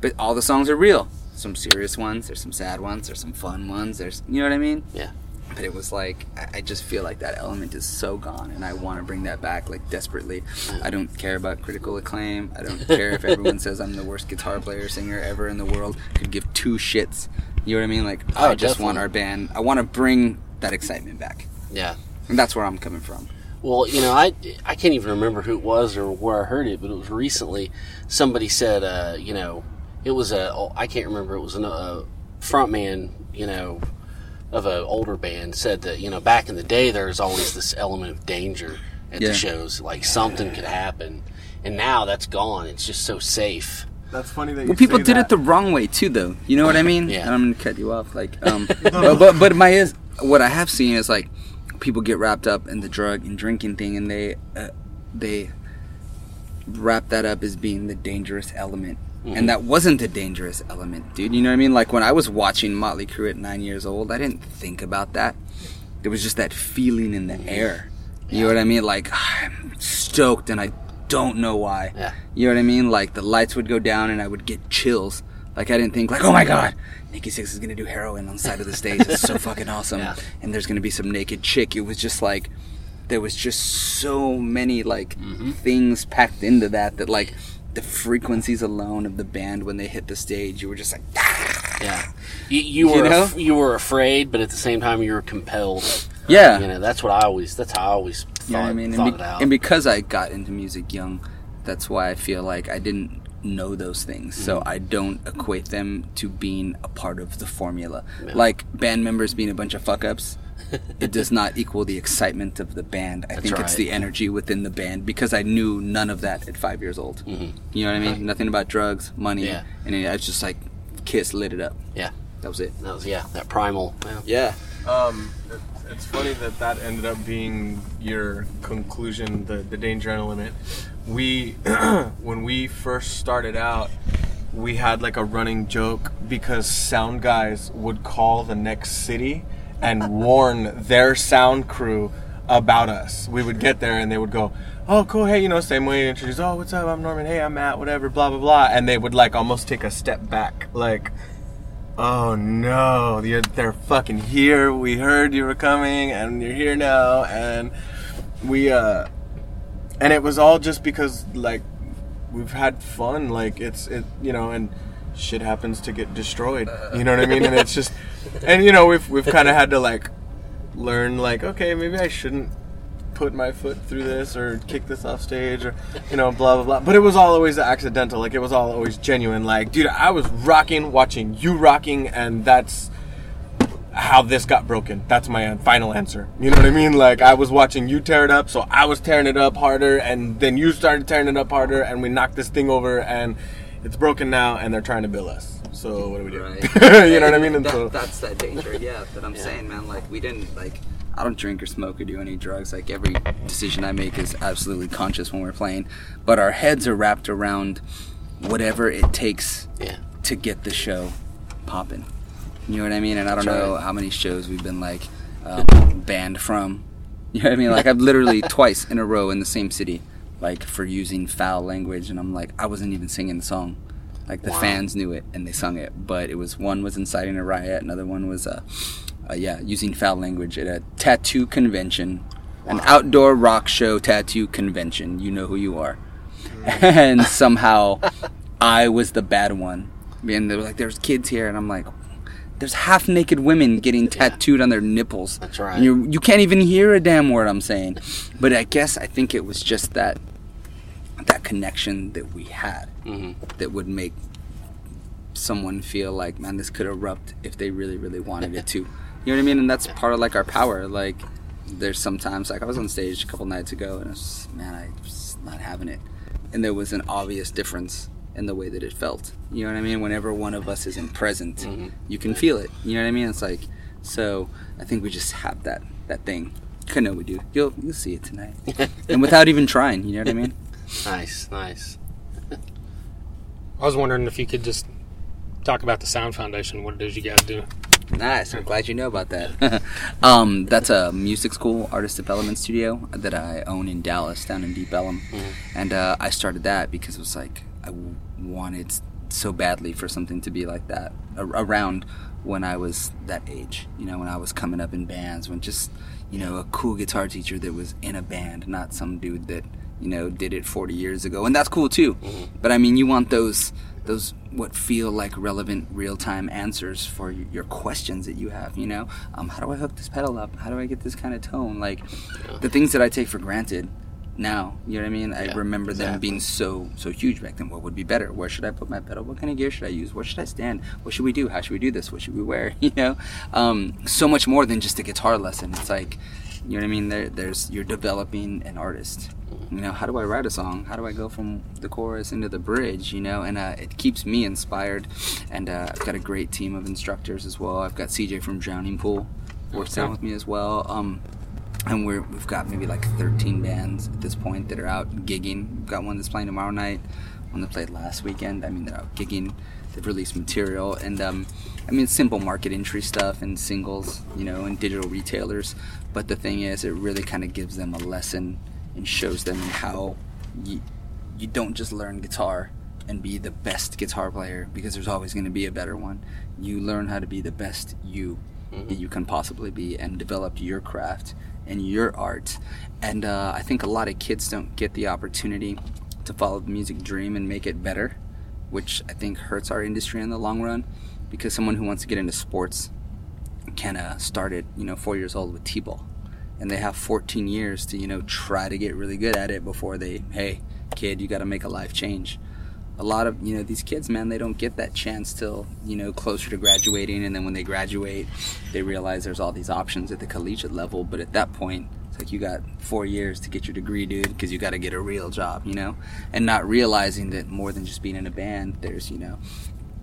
But all the songs are real. Some serious ones, there's some sad ones, there's some fun ones, there's you know what I mean?
Yeah.
But it was like I, I just feel like that element is so gone and I wanna bring that back like desperately. I don't care about critical acclaim. I don't care if everyone [LAUGHS] says I'm the worst guitar player singer ever in the world. Could give two shits. You know what I mean? Like
Oh,
I just want our band I wanna bring that excitement back.
Yeah.
And that's where I'm coming from.
Well, you know, I I can't even remember who it was or where I heard it, but it was recently. Somebody said, uh, you know, it was a oh, can't remember. It was an, a front man, you know, of an older band said that you know back in the day there was always this element of danger at
Yeah.
the shows, like something could happen, and now that's gone. It's just so safe.
That's funny that you
Well, people
say
did
that.
it the wrong way too, though. You know what I mean? [LAUGHS]
Yeah.
And I'm gonna cut you off. Like, [LAUGHS] um, but, but but my is what I have seen is like people get wrapped up in the drug and drinking thing, and they uh, they wrap that up as being the dangerous element. And that wasn't a dangerous element, dude. You know what I mean? Like when I was watching Mötley Crüe at nine years old, I didn't think about that. There was just that feeling in the air. You know what I mean? Like [SIGHS] I'm stoked, and I don't know why.
Yeah.
You know what I mean? Like the lights would go down and I would get chills. Like I didn't think like, oh my god, Nikki Sixx is gonna do heroin on the side of the stage. It's so [LAUGHS] fucking awesome.
Yeah.
And there's gonna be some naked chick. It was just like there was just so many like
Mm-hmm.
things packed into that that like the frequencies alone of the band when they hit the stage, you were just like,
Yeah, you, you
You
were
know?
af- you were afraid, but at the same time you were compelled.
yeah.
You know, that's what I always. That's how I always thought,
You know I mean? And, be- and because I got into music young, that's why I feel like I didn't know those things.
Mm-hmm.
So I don't equate them to being a part of the formula.
Yeah.
Like band members being a bunch of fuck ups. [LAUGHS] it does not equal the excitement of the band. I
That's
think it's the energy within the band because I knew none of that at five years old.
Mhm.
You know what I mean? Nothing about drugs, money,
Yeah.
and I was just like, Kiss lit it up.
Yeah.
that was it.
that was yeah, that primal. Yeah.
Yeah,
Um, it's funny that that ended up being your conclusion, the the danger element. We, [CLEARS THROAT] when we first started out, we had like a running joke because sound guys would call the next city and warn their sound crew about us. We would get there and they would go, "Oh, cool. Hey, you know, same way introduce. Oh, what's up? I'm Norman. Hey, I'm Matt. Whatever. Blah blah blah." And they would like almost take a step back, like, "Oh no, you're, they're fucking here. We heard you were coming, and you're here now." And we, uh, and it was all just because like we've had fun. Like it's it, you know, and shit happens to get destroyed. You know what I mean? And it's just, and you know, we've we've kind of had to like learn like okay maybe i shouldn't put my foot through this or kick this off stage or you know blah blah blah. But it was all always accidental. Like it was all always genuine. Like dude i was rocking watching you rocking and that's how this got broken. That's my final answer. You know what i mean? Like i was watching you tear it up so i was tearing it up harder and then you started tearing it up harder and we knocked this thing over and it's broken now and they're trying to bill us so what do we do
Right. [LAUGHS]
you know what i mean and
That-
so
that's that danger, yeah. That I'm [LAUGHS] saying, man. Like we didn't like. I don't drink or smoke or do any drugs. Like every decision I make is absolutely conscious when we're playing. But our heads are wrapped around whatever it takes
Yeah.
to get the show popping. You know what I mean? And I don't
That's
know
right.
how many shows we've been like um, banned from. You know what I mean? Like I've literally [LAUGHS] twice in a row in the same city, like for using foul language, and I'm like, I wasn't even singing the song. Like the
Wow.
fans knew it and they sung it, but it was one was inciting a riot, another one was uh, uh yeah using foul language at a tattoo convention, an outdoor rock show tattoo convention. You know who you are, [LAUGHS] and somehow I was the bad one. And they were like, "There's kids here," and I'm like, "There's half naked women getting [LAUGHS] tattooed on their nipples."
That's right.
And you you can't even hear a damn word I'm saying. But I guess I think it was just that that connection that we had
Mhm.
that would make someone feel like, man, this could erupt if they really, really wanted it [LAUGHS] to. You know what I mean? And that's part of like our power. Like, there's sometimes like I was on stage a couple nights ago, and it's man, I was not having it, and there was an obvious difference in the way that it felt. You know what I mean? Whenever one of us isn't present, you can feel it. You know what I mean? It's like, so I think we just have that that thing. I know we do. You'll you'll see it tonight, [LAUGHS] and without even trying. You know what I mean?
Nice, nice.
I was wondering if you could just talk about the Sound Foundation, what it is you guys do.
Nice. I'm glad you know about that. [LAUGHS] um, that's a music school artist development studio that I own in Dallas, down in Deep Ellum, and uh, I started that because it was like I wanted so badly for something to be like that a- around when I was that age. You know, when I was coming up in bands, when just you know a cool guitar teacher that was in a band, not some dude that you know did it 40 years ago, and that's cool too. But I mean, you want those those what feel like relevant real-time answers for your questions that you have you know? Um, how do i hook this pedal up? How do i get this kind of tone? Like the things that i take for granted now you know what i mean? I
Yeah,
remember them being so so huge back then. What would be better? Where should i put my pedal? What kind of gear should i use? Where should i stand? What should we do? How should we do this? What should we wear? [LAUGHS] You know? Um, so much more than just a guitar lesson. It's like you know what i mean? There, there's you're developing an artist you know how do i write a song? How do i go from the chorus into the bridge you know? And uh, it keeps me inspired. And uh, i've got a great team of instructors as well. I've got cj from drowning pool works down with me as well. Um, and we're, we've got maybe like 13 bands at this point that are out gigging. We've got one that's playing tomorrow night one that played last weekend. I mean they're out gigging. They've released material. And um, i mean simple market entry stuff and singles you know and digital retailers. But the thing is it really kind of gives them a lesson and shows them how you, you don't just learn guitar and be the best guitar player because there's always going to be a better one. You learn how to be the best you that you can possibly be and develop your craft and your art. And uh, I think a lot of kids don't get the opportunity to follow the music dream and make it better, which I think hurts our industry in the long run because someone who wants to get into sports can uh, start at you know four years old with t-ball and they have 14 years to you know try to get really good at it before they hey kid you got to make a life change. A lot of you know these kids man they don't get that chance till you know closer to graduating and then when they graduate they realize there's all these options at the collegiate level but at that point it's like you got four years to get your degree dude because you got to get a real job you know? And not realizing that more than just being in a band there's you know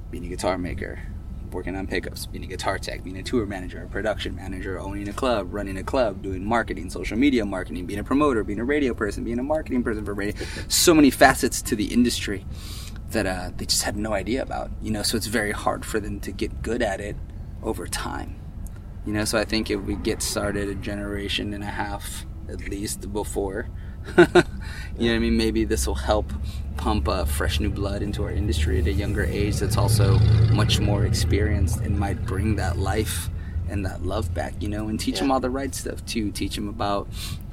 being a guitar maker working on pickups, being a guitar tech, being a tour manager, a production manager, owning a club, running a club, doing marketing, social media marketing, being a promoter, being a radio person, being a marketing person for radio. So many facets to the industry that uh, they just had no idea about. You know, so it's very hard for them to get good at it over time. You know, so I think if we get started a generation and a half at least before, [LAUGHS] you know what I mean? Maybe this will help pump uh, fresh new blood into our industry at a younger age that's also much more experienced and might bring that life and that love back, you know, and teach
Yeah.
them all the right stuff too. Teach them about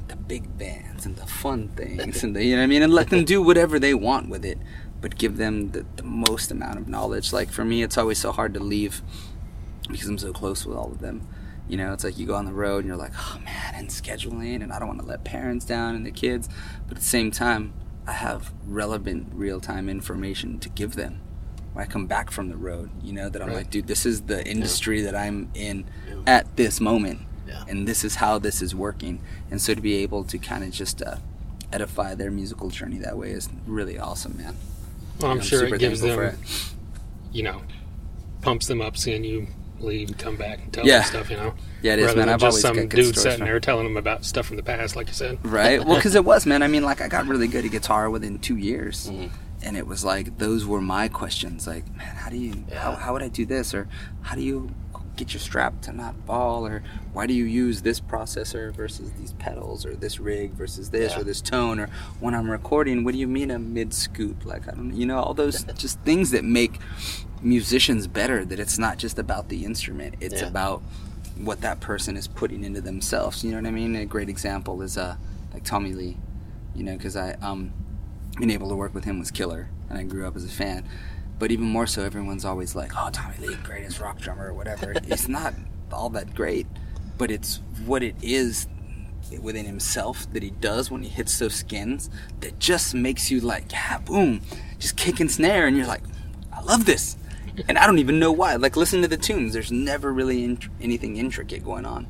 the big bands and the fun [LAUGHS] things and the, you know what I mean? And let them do whatever they want with it, but give them the, the most amount of knowledge. Like for me, it's always so hard to leave because I'm so close with all of them. You know, it's like you go on the road and you're like, oh man, and scheduling, and I don't want to let parents down and the kids. But at the same time, I have relevant, real time information to give them when I come back from the road. You know, that I'm
Right.
like, dude, this is the industry that I'm in at this moment,
Yeah.
and this is how this is working. And so to be able to kind of just uh, edify their musical journey that way is really awesome, man.
Well, I'm
I'm
sure it gives them,
for
you know, pumps them up seeing you leave and come back and tell
Yeah.
them stuff, you know.
Yeah, it is,
Rather
man. I've
just
always
some
got
dude sitting
from-
there telling them about stuff from the past, like you said.
right? Well, because it [LAUGHS] was, man. I mean, like I got really good at guitar within two years,
Mm-hmm.
and it was like those were my questions. Like, man, how do you, how, how would I do this, or how do you get your strap to not fall, or why do you use this processor versus these pedals, or this rig versus this,
Yeah.
or this tone, or when I'm recording, what do you mean a mid scoop? Like, I don't, know, you know, all those [LAUGHS] just things that make musicians better. That it's not just about the instrument; it's
Yeah.
about what that person is putting into themselves. You know what I mean? A great example is uh like Tommy Lee, you know, because I um being able to work with him was killer, and I grew up as a fan. But even more so, everyone's always like, "Oh, Tommy Lee, greatest rock drummer or whatever." [LAUGHS] it's not all that great, but it's what it is within himself that he does when he hits those skins that just makes you like, yeah, boom, just kick and snare, and you're like, I love this. And I don't even know why. Like, listen to the tunes. There's never really int- anything intricate going on.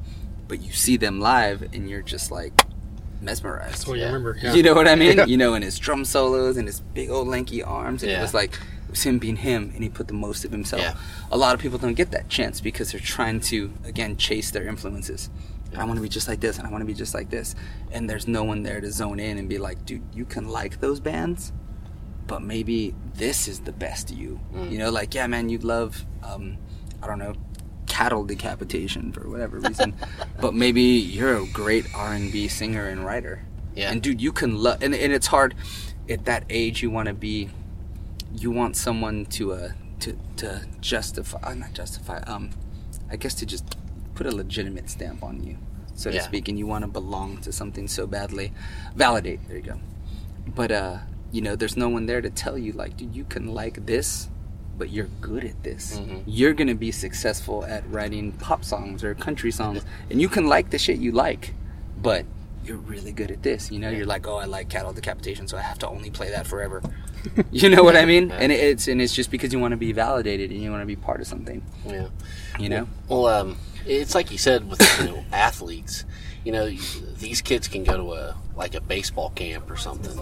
But you see them live, and you're just like mesmerized.
That's what you remember. Yeah.
You know what I mean? [LAUGHS]
Yeah.
You know, and his drum solos and his big old lanky arms. And it was like, it was him being him, and he put the most of himself.
Yeah.
A lot of people don't get that chance because they're trying to, again, chase their influences. I want to be just like this, and I want to be just like this. And there's no one there to zone in and be like, dude, you can like those bands, but maybe this is the best you.
Mm.
You know, like, yeah, man, you'd love, um, I don't know, cattle decapitation for whatever [LAUGHS] reason, but maybe you're a great R&B singer and writer.
Yeah.
And dude, you can love, and, and it's hard at that age. You want to be, you want someone to uh to to justify, uh, not justify, um, I guess to just put a legitimate stamp on you, so to speak, and you want to belong to something so badly. Validate. There you go. But uh, you know, there's no one there to tell you like, dude, you can like this, but you're good at this.
Mhm.
You're gonna be successful at writing pop songs or country songs, [LAUGHS] and you can like the shit you like, but you're really good at this. You know, you're like, oh, I like cattle decapitation, so I have to only play that forever. [LAUGHS] you know what I mean?
Yeah.
And it's and it's just because you want to be validated and you want to be part of something.
Yeah.
You know?
Well, um, it's like you said with you know, [LAUGHS] athletes. You know, these kids can go to a like a baseball camp or something.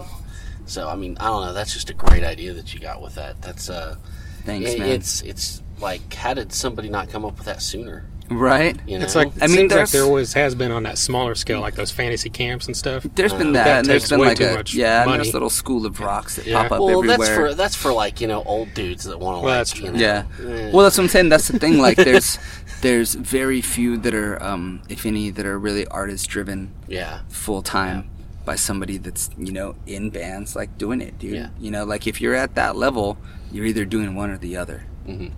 So I mean, I don't know. That's just a great idea that you got with that. That's uh,
Thanks,
it-
man.
it's it's like how did somebody not come up with that sooner?
Right?
You know,
It's like it
I mean,
seems like
there's-
there always has been on that smaller scale, like those fantasy camps and stuff.
There's been
Uh,
that,
that
and there's
takes
been
way
like
too
a
much
yeah, and
money.
there's little school of rocks that
Yeah.
pop up
well,
everywhere.
that's for that's for like you know old dudes that want to.
Well,
like,
that's
you
true.
know,
Yeah.
eh.
Well, that's what I'm saying. That's the thing. Like, there's [LAUGHS] there's very few that are, um, if any, that are really artist driven
yeah,
full time by somebody that's you know in bands, like doing it, dude.
Yeah.
You know, like if you're at that level, you're either doing one or the other.
Mhm.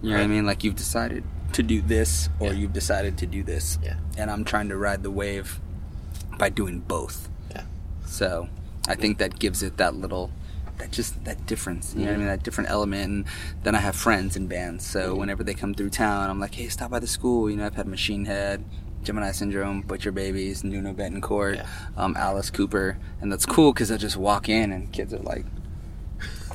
You know what I mean? Like you've decided to do this, or
Yeah.
you've decided to do this.
Yeah.
And I'm trying to ride the wave by doing both.
Yeah.
So I think that gives it that little, that just that difference. You know what I mean? That different element. And then I have friends in bands, so
Mm-hmm.
whenever they come through town, I'm like, hey, stop by the school. You know, I've had Machine Head. Gemini Syndrome, Butcher Babies, Nuno Bettencourt,
Yeah.
um, Alice Cooper, and that's cool because I just walk in and kids are like,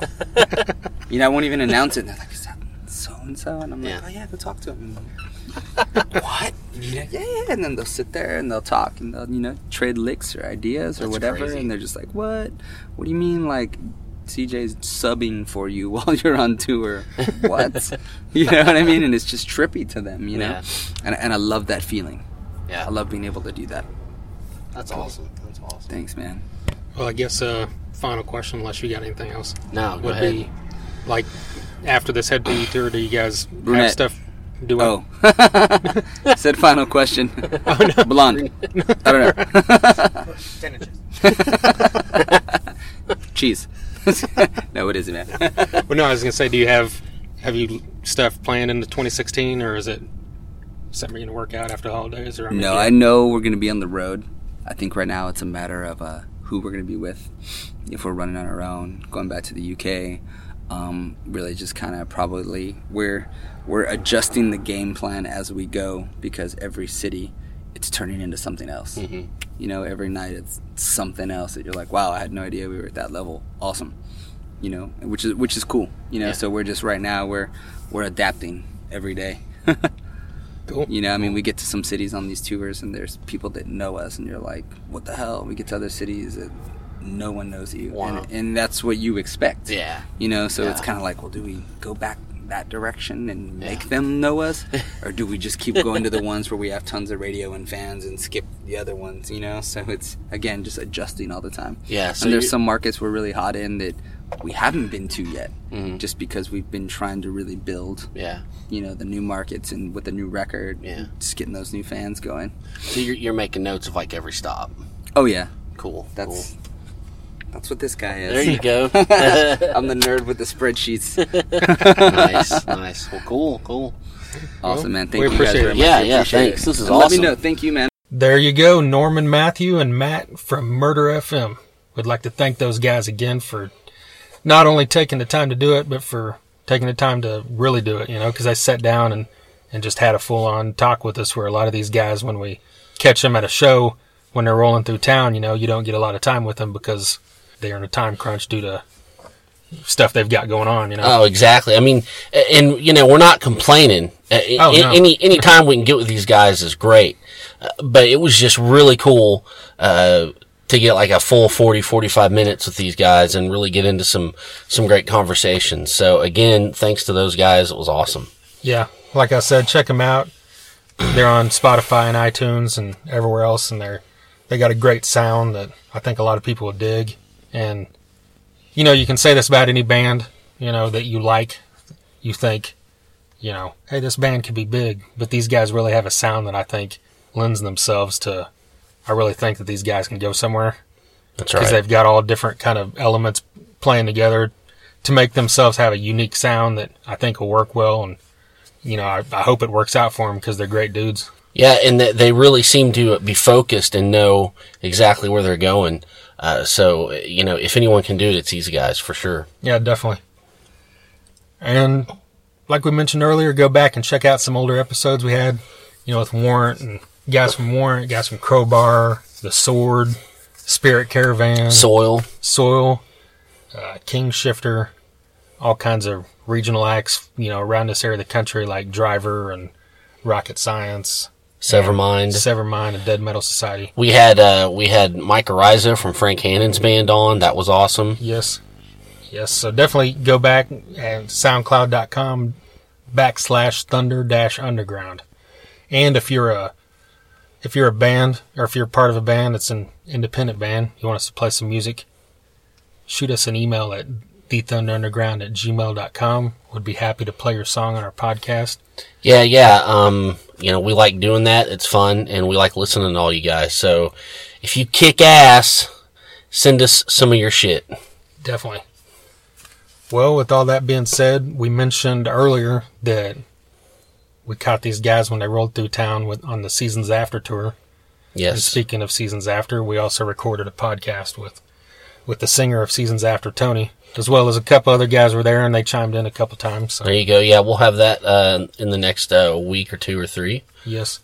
[LAUGHS] [LAUGHS] you know, I won't even announce it. And they're like, is that so and so? And I'm like,
Yeah.
oh yeah, go talk to him. [LAUGHS] what? Yeah, yeah, yeah. And then they'll sit there and they'll talk and they'll, you know, trade licks or ideas or
That's
whatever.
crazy.
And they're just like, what? What do you mean, like, CJ's subbing for you [LAUGHS] while you're on tour? What? [LAUGHS] you know what I mean? And it's just trippy to them, you know?
Yeah.
And, and I love that feeling.
yeah.
I love being able to do that.
That's awesome. That's awesome.
Thanks, man.
Well, I guess uh, final question, unless you got anything else,
No, go
would
ahead.
be Like after this head or do you guys
Brunette.
have stuff doing?
Oh, [LAUGHS] said final question. [LAUGHS] Blonde. I don't know.
Ten inches. [LAUGHS]
Cheese. no, it isn't, man.
Well, no, I was gonna say, do you have have you stuff planned into 2016, or is it something you're gonna work out after the holidays? Or
No, I know we're going to be on the road. I think right now it's a matter of uh, who we're going to be with. If we're running on our own, going back to the UK, um, really just kind of probably we're we're adjusting the game plan as we go because every city it's turning into something else. You know, every night it's something else that you're like, wow, I had no idea we were at that level. Awesome. You know, which is which is cool. You know,
Yeah.
so we're just right now we're we're adapting every day. [LAUGHS]
Cool.
You know, I mean, we get to some cities on these tours, and there's people that know us, and you're like, "What the hell?" We get to other cities that no one knows you,
Wow.
and, and that's what you expect.
Yeah.
You know, so it's kind of like, well, do we go back that direction and make
Yeah.
them know us, [LAUGHS] or do we just keep going to the ones where we have tons of radio and fans and skip the other ones? You know, so it's again just adjusting all the time.
Yeah. So
and there's
you-
some markets we're really hot in that we haven't been to yet,
Mhm.
just because we've been trying to really build
Yeah.
you know the new markets and with the new record
Yeah.
just getting those new fans going
So you're, you're making notes of like every stop.
oh yeah
Cool.
that's that's what this guy is
There you go. [LAUGHS] [LAUGHS]
i'm the nerd with the spreadsheets
nice. Nice. Well, cool. Cool.
awesome man thank
we
you guys very much
Yeah,
We
yeah, thanks.
it.
This is
And let me know thank you man
There you go, Norman Matthew and Matt from Murder FM. Would like to thank those guys again for not only taking the time to do it, but for taking the time to really do it. You know, because I sat down and and just had a full on talk with us. Where a lot of these guys, when we catch them at a show, when they're rolling through town, you know, you don't get a lot of time with them because they're in a time crunch due to stuff they've got going on. You know.
Oh, exactly. I mean, and you know, we're not complaining.
Oh, no.
Any any time we can get with these guys is great. Uh, but it was just really cool uh, to get like a full 40, 45 minutes with these guys and really get into some some great conversations. So again, thanks to those guys. It was awesome.
Yeah, like I said, check them out. They're on Spotify and iTunes and everywhere else, and they're they got a great sound that I think a lot of people will dig. And you know, you can say this about any band, you know, that you like. You think, you know, hey, this band could be big, but these guys really have a sound that I think lends themselves to. I really think that these guys can go somewhere
That's right.
because they've got all different kind of elements playing together to make themselves have a unique sound that I think will work well. And you know, I, I hope it works out for them because they're great dudes.
Yeah, and they, they really seem to be focused and know exactly where they're going. Uh, so you know, if anyone can do it, it's these guys for sure.
Yeah, definitely. And like we mentioned earlier, go back and check out some older episodes we had, you know, with Warrant and guys from Warrant, guys from Crowbar, The Sword, Spirit Caravan,
Soil.
Soil, uh, King Shifter, all kinds of regional acts, you know, around this area of the country, like Driver and Rocket Science,
Severmind.
Severmind, and Dead Metal Society.
We had uh, we had Mike Ariza from Frank Hannon's band on. That was awesome.
Yes. Yes. So definitely go back and soundcloud.com backslash thunder dash underground. And if you're a if you're a band or if you're part of a band that's an independent band, you want us to play some music, shoot us an email at thethunderunderground at gmail.com. We'd be happy to play your song on our podcast.
Yeah, yeah. Um, you know, we like doing that. It's fun, and we like listening to all you guys. So, if you kick ass, send us some of your shit.
Definitely. Well, with all that being said, we mentioned earlier that we caught these guys when they rolled through town with, on the Seasons After tour. And
Yes.
speaking of Seasons After, we also recorded a podcast with with the singer of Seasons After, Tony, as well as a couple other guys were there, and they chimed in a couple times. So
There you go. Yeah, we'll have that uh, in the next uh, week or two or three.
yes,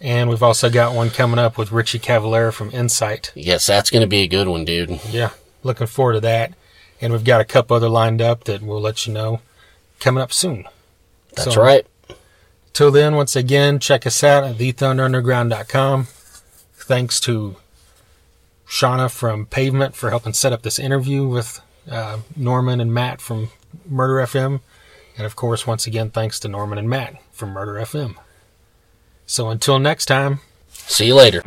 and we've also got one coming up with Richie Cavalera from Incite.
Yes, that's going to be a good one, dude.
Yeah, looking forward to that. And we've got a couple other lined up that we'll let you know coming up soon.
That's
So-
right.
Till then, once again, check us out at thethunderunderground.com. Thanks to Shauna from Pavement for helping set up this interview with uh, Norman and Matt from Murder FM. And of course, once again, thanks to Norman and Matt from Murder FM. So until next time,
See you later.